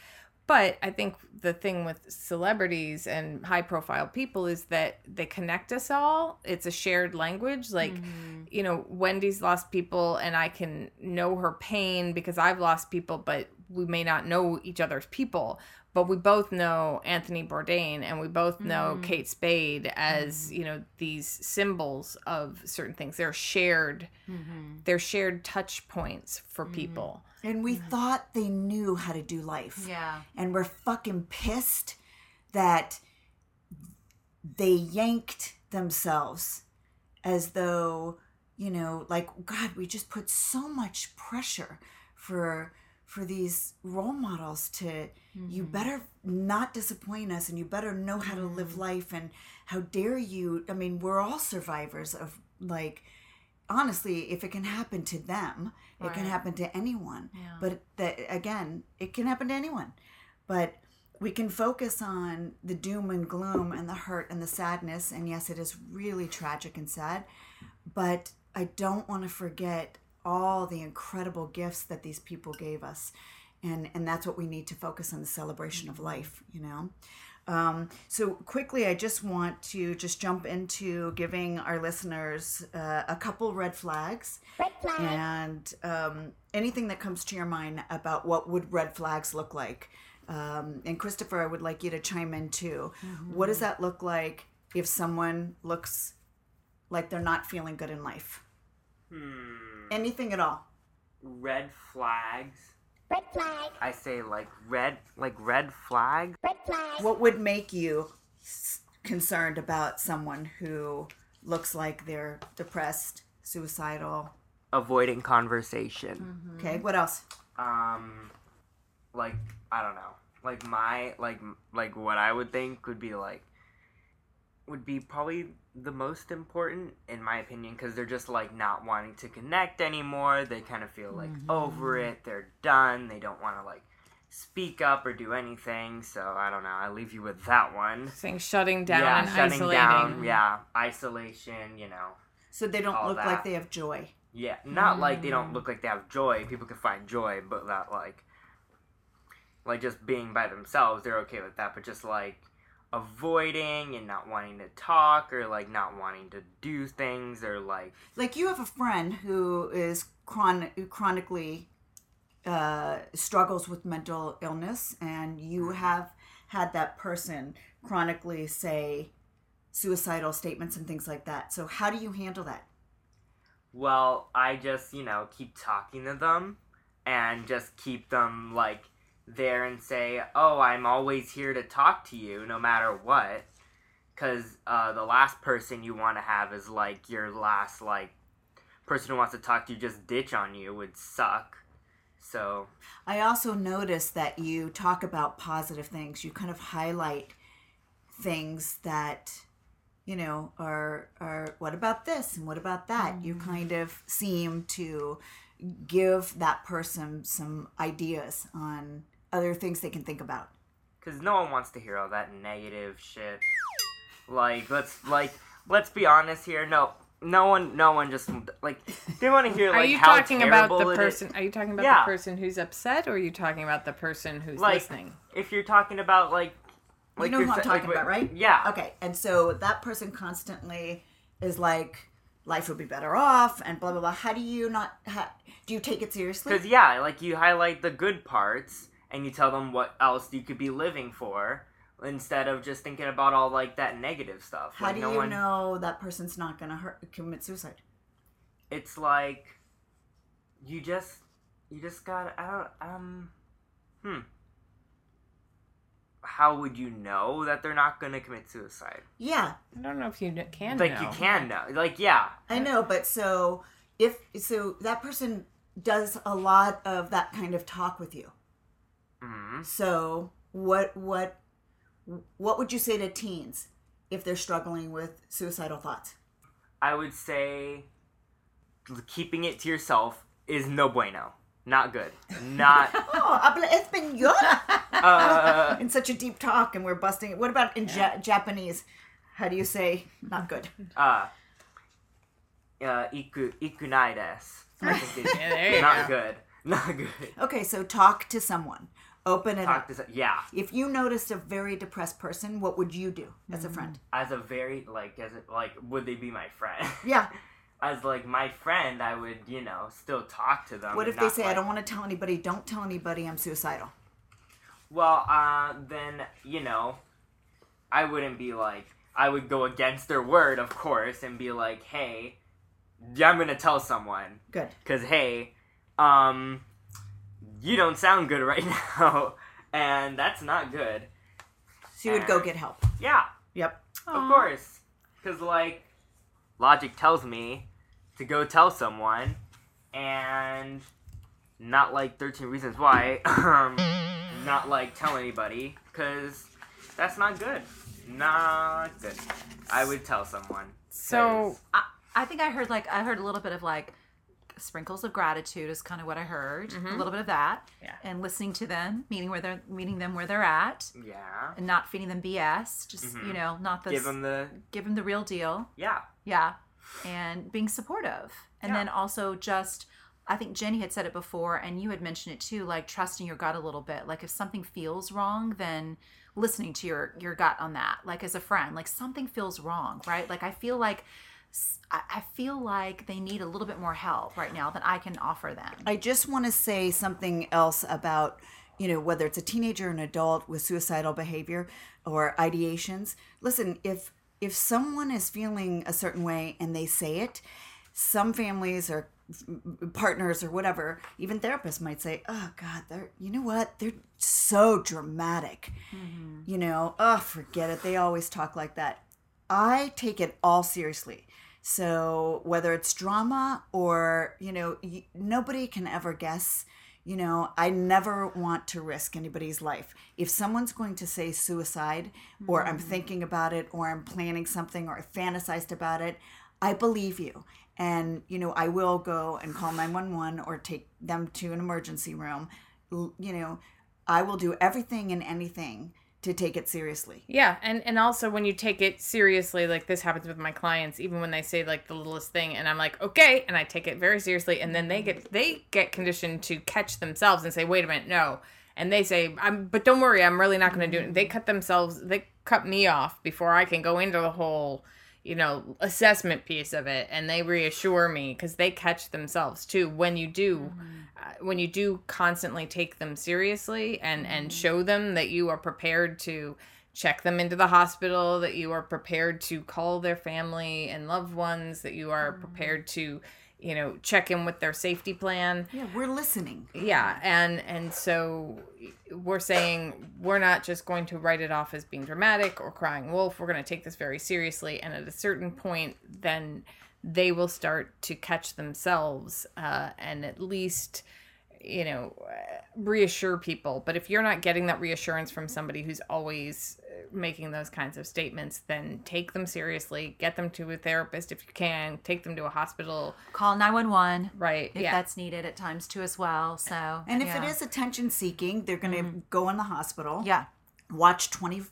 but i think the thing with celebrities and high profile people is that they connect us all. It's a shared language. Like mm-hmm. you know wendy's lost people and i can know her pain because i've lost people but we may not know each other's people but we both know Anthony Bourdain and we both know mm. Kate Spade as mm. you know these symbols of certain things. They're shared, mm-hmm. they're shared touch points for mm-hmm. people. And we mm-hmm. thought they knew how to do life. Yeah. And we're fucking pissed that they yanked themselves as though you know like god we just put so much pressure for for these role models to you mm-hmm. better not disappoint us and you better know how to live mm-hmm. life and how dare you i mean we're all survivors of like honestly if it can happen to them it can happen to anyone. Yeah. but that again it can happen to anyone. But we can focus on the doom and gloom and the hurt and the sadness and yes it is really tragic and sad but i don't want to forget all the incredible gifts that these people gave us. And and that's what we need to focus on the celebration of life you know? Um, so quickly i just want to just jump into giving our listeners uh, a couple red flags. And um, anything that comes to your mind about what would red flags look like? Um, and christopher i would like you to chime in too. What does that look like if someone looks like they're not feeling good in life Hmm. anything at all Red flags. Red flag, I say like red, like red flag. red flag, what would make you s- concerned about someone who looks like they're depressed suicidal Avoiding conversation. okay what else Um, like I don't know. Like my like like what I would think would be like would be probably the most important in my opinion because they're just like not wanting to connect anymore. They kind of feel like mm-hmm. over it. They're done. They don't want to like speak up or do anything. So i don't know. I leave you with that one. Saying shutting down yeah and shutting isolating. down. Yeah. Isolation you know. So they don't look that. like they have joy. Yeah, not like they don't mm. look like they have joy. People can find joy, but that like, like just being by themselves, they're okay with that. But just like avoiding and not wanting to talk or like not wanting to do things or like, like you have a friend who is chron- chronically uh, struggles with mental illness and you have had that person chronically say suicidal statements and things like that. So how do you handle that? Well, I just you know keep talking to them and just keep them like there and say, oh, I'm always here to talk to you no matter what. Because uh, the last person you want to have is like your last like person who wants to talk to you just ditch on you would suck. So i also noticed that you talk about positive things you kind of highlight things that you know are are what about this and what about that you kind of seem to give that person some ideas on other things they can think about because no one wants to hear all that negative shit. Like let's like let's be honest here. No, no one, no one just like they want to [laughs] hear like are you how talking about the terrible it is. person? Are you talking about Yeah. the person who's upset, or are you talking about the person who's Like listening? if you're talking about like, like you know you're who I'm talking like, about, right? Yeah. Okay, and so that person constantly is like, life would be better off, and blah blah blah. How do you not? How, do you take it seriously? Because yeah, like you highlight the good parts and you tell them what else you could be living for instead of just thinking about all like that negative stuff. How like, do no you one, know that person's not gonna hurt, commit suicide? It's like you just you just got I don't um hmm. How would you know that they're not gonna commit suicide? Yeah, I don't know if you can. like know. you can know. Like yeah, I know, but so if so, that person does a lot of that kind of talk with you. Hmm So what what what would you say to teens if they're struggling with suicidal thoughts? I would say keeping it to yourself is no bueno. Not good. Not [laughs] Oh, habla español. uh [laughs] in such a deep talk, and we're busting it. What about in ja- Japanese? How do you say not good? uh uh iku ikunai desu. I think it's Yeah, there you not go. good. [laughs] Not good. Okay, so talk to someone. Open it Talk up. to yeah. If you noticed a very depressed person, what would you do as a friend? As a very like as a, like would they be my friend? [laughs] Yeah. As like my friend, I would you know still talk to them. What if they say, "I don't want to tell anybody. Don't tell anybody I'm suicidal." Well, uh, then you know, I wouldn't be like I would go against their word, of course, and be like, hey, yeah, I'm gonna tell someone, Good. cause hey, um, you don't sound good right [laughs] now, and that's not good. So you would go get help. Yeah, Yep. of course, cause like, logic tells me to go tell someone and not like 13 reasons why [laughs] um not like tell anybody because that's not good not good i would tell someone So I, I think I heard like I heard a little bit of like sprinkles of gratitude is kind of what I heard. A mm-hmm. little bit of that. Yeah. And listening to them, meeting where they're meeting them where they're at, yeah and not feeding them BS. Just you mm-hmm. know, not the give them the give them the real deal. yeah Yeah. And being supportive. And Yeah. then also just I think Jenni had said it before and you had mentioned it too, like trusting your gut a little bit. Like if something feels wrong, then listening to your your gut on that. Like as a friend, like something feels wrong, right? Like I feel like I I feel like they need a little bit more help right now than I can offer them. I just want to say something else about, you know, whether it's a teenager or an adult with suicidal behavior or ideations. Listen, if if someone is feeling a certain way and they say it, some families or mm, partners or whatever, even therapists might say, "Oh God, they're you know what? They're so dramatic." Mm-hmm. You know, oh, forget it. They always talk like that. I take it all seriously. So whether it's drama or you know, y- nobody can ever guess. You know, I never want to risk anybody's life. If someone's going to say suicide, or I'm hmm. thinking about it, or I'm planning something, or I fantasized about it, I believe you. And, you know, I will go and call 911 or take them to an emergency room. You know, I will do everything and anything to take it seriously. Yeah, and and also when you take it seriously, like this happens with my clients, even when they say like the littlest thing, and I'm like, okay, and I take it very seriously, and then they get they get conditioned to catch themselves and say, wait a minute, no, and they say, I'm, but don't worry, I'm really not going to do it. They cut themselves, they cut me off before I can go into the whole, you know, assessment piece of it, and they reassure me because they catch themselves too. When you do, mm-hmm. uh, when you do constantly take them seriously and and mm-hmm. show them that you are prepared to check them into the hospital, that you are prepared to call their family and loved ones, that you are mm-hmm. prepared to, you know, check in with their safety plan. Yeah, we're listening. yeah and and so we're saying we're not just going to write it off as being dramatic or crying wolf. We're going to take this very seriously and at a certain point then they will start to catch themselves uh, and at least you know reassure people. But if you're not getting that reassurance from somebody who's always making those kinds of statements then take them seriously get them to a therapist if you can take them to a hospital Call 911 right if yeah that's needed at times too as well. So And if yeah. it is attention seeking, they're going to mm-hmm. go in the hospital. Yeah. Watch 20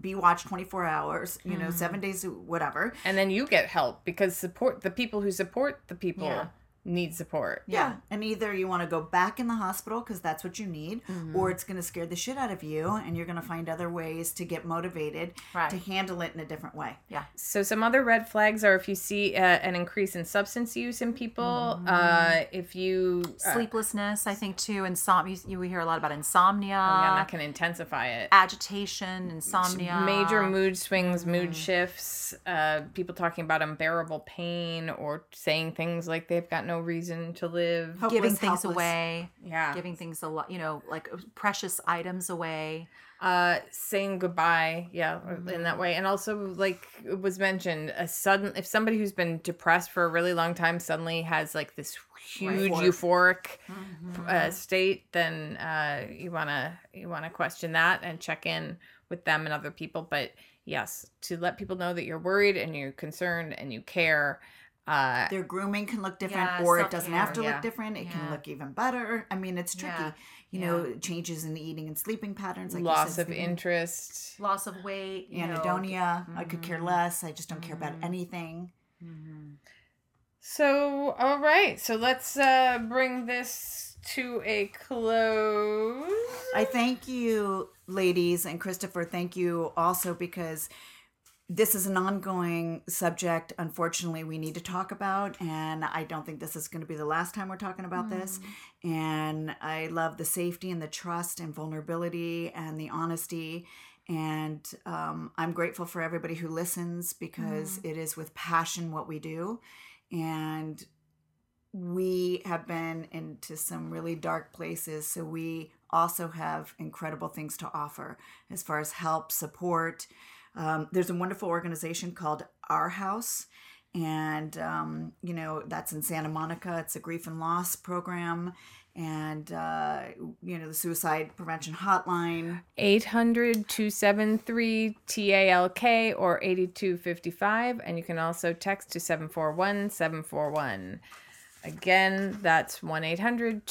be watched 24 hours, you know, mm-hmm. 7 days whatever. and then you get help because support the people who support the people Yeah. Need support Yeah. And either you want to go back in the hospital because that's what you need, or it's going to scare the shit out of you and you're going to find other ways to get motivated Right. to handle it in a different way. yeah. so some other red flags are if you see uh, an increase in substance use in people uh, if you uh, Sleeplessness, I think too. Insomnia. You, we hear a lot about insomnia, yeah, that can intensify it agitation, insomnia, major mood swings mood shifts uh, people talking about unbearable pain or saying things like they've got no reason to live giving things helpless. away, yeah. Giving things a lot, you know, like precious items away. uh saying goodbye yeah in that way. And also like it was mentioned a sudden if somebody who's been depressed for a really long time suddenly has like this huge euphoric uh, state then uh you want to you want to question that and check in with them and other people. But yes to let people know that you're worried and you're concerned and you care uh Their grooming can look different, Yeah, or it doesn't have to yeah. look different. It can look even better. I mean, it's tricky. Yeah. You know, changes in eating and sleeping patterns, like loss said, of interest Loss of weight, anhedonia. I could care less. I just don't care about anything. So, all right. So let's uh bring this to a close. I thank you, ladies, and Christopher. Thank you also because this is an ongoing subject. Unfortunately, we need to talk about, and I don't think this is going to be the last time we're talking about this. And I love the safety and the trust and vulnerability and the honesty. And um, I'm grateful for everybody who listens because it is with passion what we do. And we have been into some really dark places. So we also have incredible things to offer as far as help, support. Um, there's a wonderful organization called Our House, and um, you know that's in Santa Monica. It's a grief and loss program, and uh, you know the suicide prevention hotline. 800 273 TALK or 8255. And you can also text to 741 741. Again, that's 1 800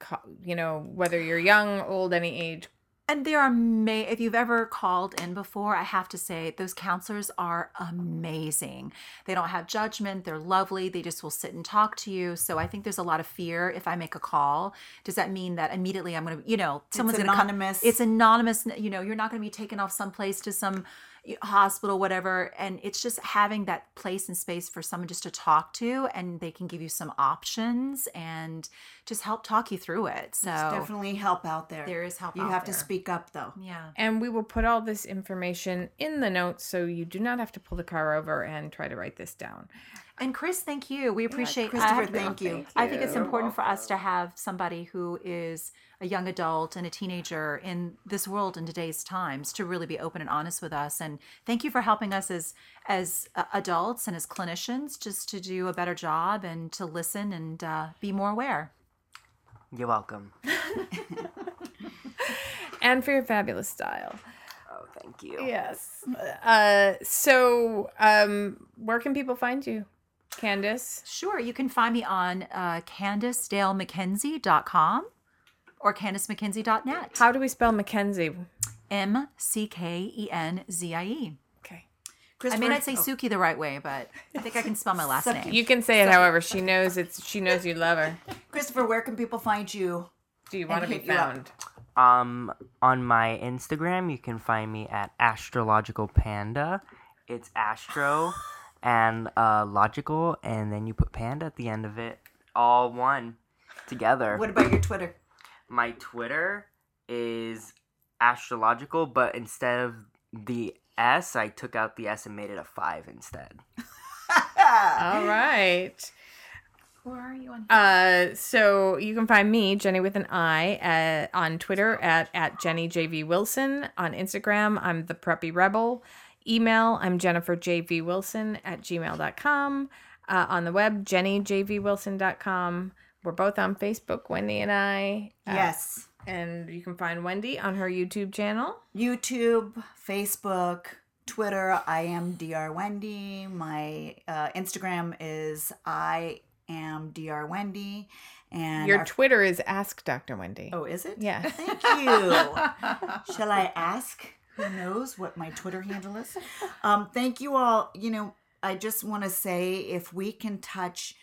273 8255. 24 7. You know, whether you're young, old, any age, And there are may if you've ever called in before, I have to say those counselors are amazing. They don't have judgment, they're lovely, they just will sit and talk to you. So I think there's a lot of fear if I make a call. Does that mean that immediately I'm going to, you know, someone's going to anonymous. It's anonymous, you know, you're not going to be taken off someplace to some hospital whatever and it's just having that place and space for someone just to talk to and they can give you some options and just help talk you through it so There's definitely help out there. There is help You out have to speak up though. yeah And we will put all this information in the notes so you do not have to pull the car over and try to write this down. And Chris, thank you. We appreciate Christopher, I have- thank you. I think it's important for us to have somebody who is a young adult and a teenager in this world in today's times to really be open and honest with us. And thank you for helping us as as uh, adults and as clinicians just to do a better job and to listen and uh, be more aware. You're welcome. [laughs] And for your fabulous style. Oh, thank you. Yes. Uh, so, um, where can people find you, Candace? Sure, you can find me on uh, CandaceDaleMcKenzie.com or CandaceMcKenzie.net. How do we spell McKenzie? M C K E N Z I E. Okay. I Christopher, may not say Suki the right way, but I think I can spell my last name. You can say it however she knows it's she knows you love her. Christopher, where can people find you? Do you want to be hit you up. found? Um, on my Instagram, you can find me at Astrological Panda. It's Astro [gasps] and uh, logical, and then you put panda at the end of it, all one together. What about your Twitter? My Twitter is astrological, but instead of the S, I took out the S and made it a five instead. [laughs] All right. Where are you on? Uh, so you can find me, Jenni with an I, at, on Twitter at, at Jenni JV Wilson. On Instagram, I'm the Preppy Rebel. Email, I'm Jennifer JV Wilson at gmail.com. Uh, on the web, jennijvwilson.com. We're both on Facebook, Wendy and I. Uh, yes. And you can find Wendy on her YouTube channel. YouTube, Facebook, Twitter. I am Dr. Wendy. My uh, Instagram is I am Dr. Wendy. And Your our- Twitter is Ask Dr. Wendy. oh, is it? Yeah. Thank you. [laughs] Shall I ask? Who knows what my Twitter handle is? Um, thank you all. You know, I just want to say if we can touch,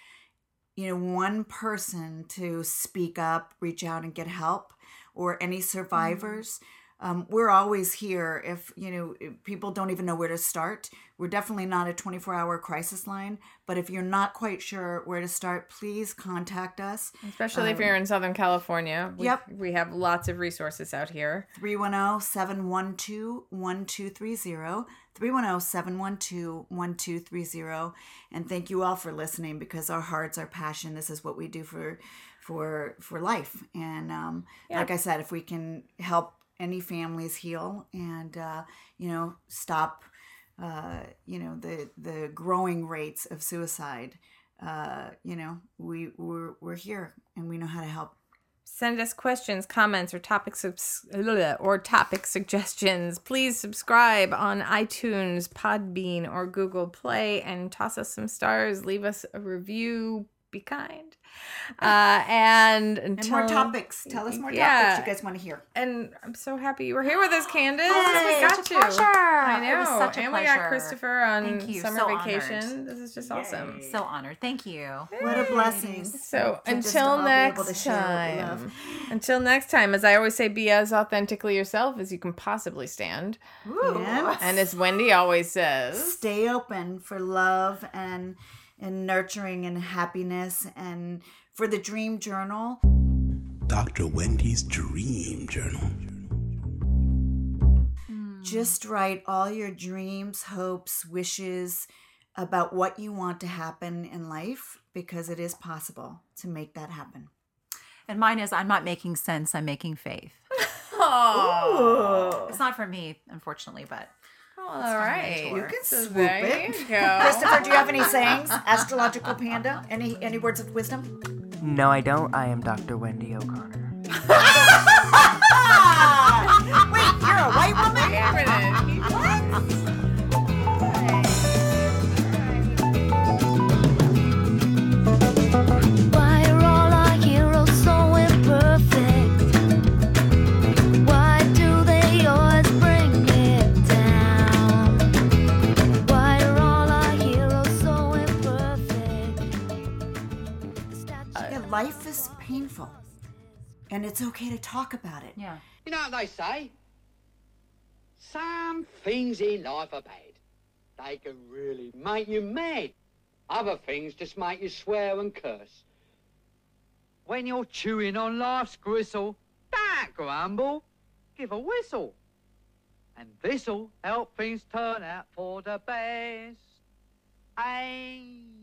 you know, one person to speak up, reach out and get help, or any mm-hmm. survivors, um, we're always here. If, you know, if people don't even know where to start, we're definitely not a 24 hour crisis line. But if you're not quite sure where to start, please contact us. Especially if you're in Southern California. We, Yep. We have lots of resources out here. 310-712-1230 310-712-1230 and thank you all for listening because our hearts our passion this is what we do for for for life and um like i said if we can help any families heal and uh you know stop uh you know the the growing rates of suicide uh you know we we're, we're here and we know how to help Send us questions, comments, or topic subs- [laughs] or topic suggestions. Please subscribe on iTunes, Podbean, or Google Play, and toss us some stars. Leave us a review. Be kind. Uh, and and until, more topics tell us more Yeah. topics you guys want to hear And I'm so happy you were here with us, Candace. Yay, we got such a to. pleasure. I It know. was such a and we got pleasure. Christopher on Thank you. summer So honored. vacation. This is just awesome. So honored. Thank you. what a blessing So until all be able to next share what we love. time, until next time, as I always say, be as authentically yourself as you can possibly stand. Yes. And as Wendy always says, stay open for love and and nurturing and happiness and for the dream journal Dr. Wendy's Dream Journal. Hmm. just write all your dreams hopes wishes about what you want to happen in life because it is possible to make that happen And mine is I'm not making sense, I'm making faith. [laughs] "Oh, It's not for me, unfortunately, but All right. You can So swoop there it. you go. Christopher, do you have any [laughs] sayings? Astrological panda? Any any words of wisdom? No, I don't. I am Dr. Wendy O'Connor. [laughs] [laughs] Wait, you're a white woman? Why life is painful. And it's okay to talk about it. Yeah. You know what they say? Some things in life are bad. They can really make you mad. Other things just make you swear and curse. When you're chewing on life's gristle, don't grumble, give a whistle. And this'll help things turn out for the best. And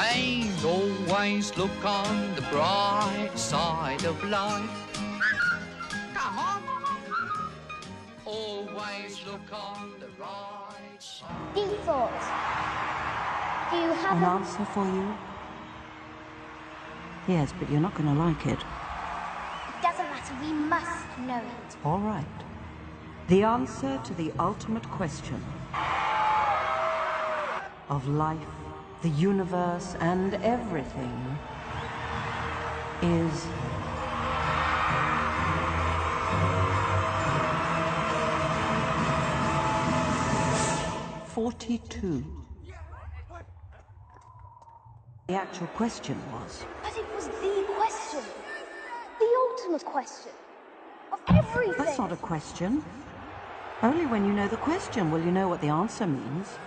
And always look on the bright side of life. Come on. Always look on the right side. Deep thoughts. Do you have An a... answer for you? Yes, but you're not going to like it. It doesn't matter. We must know it. All right. The answer to the ultimate question of life, the universe, and everything is. Forty-two. The actual question was But it was the question. The ultimate question. Of everything. That's not a question. Only when you know the question will you know what the answer means.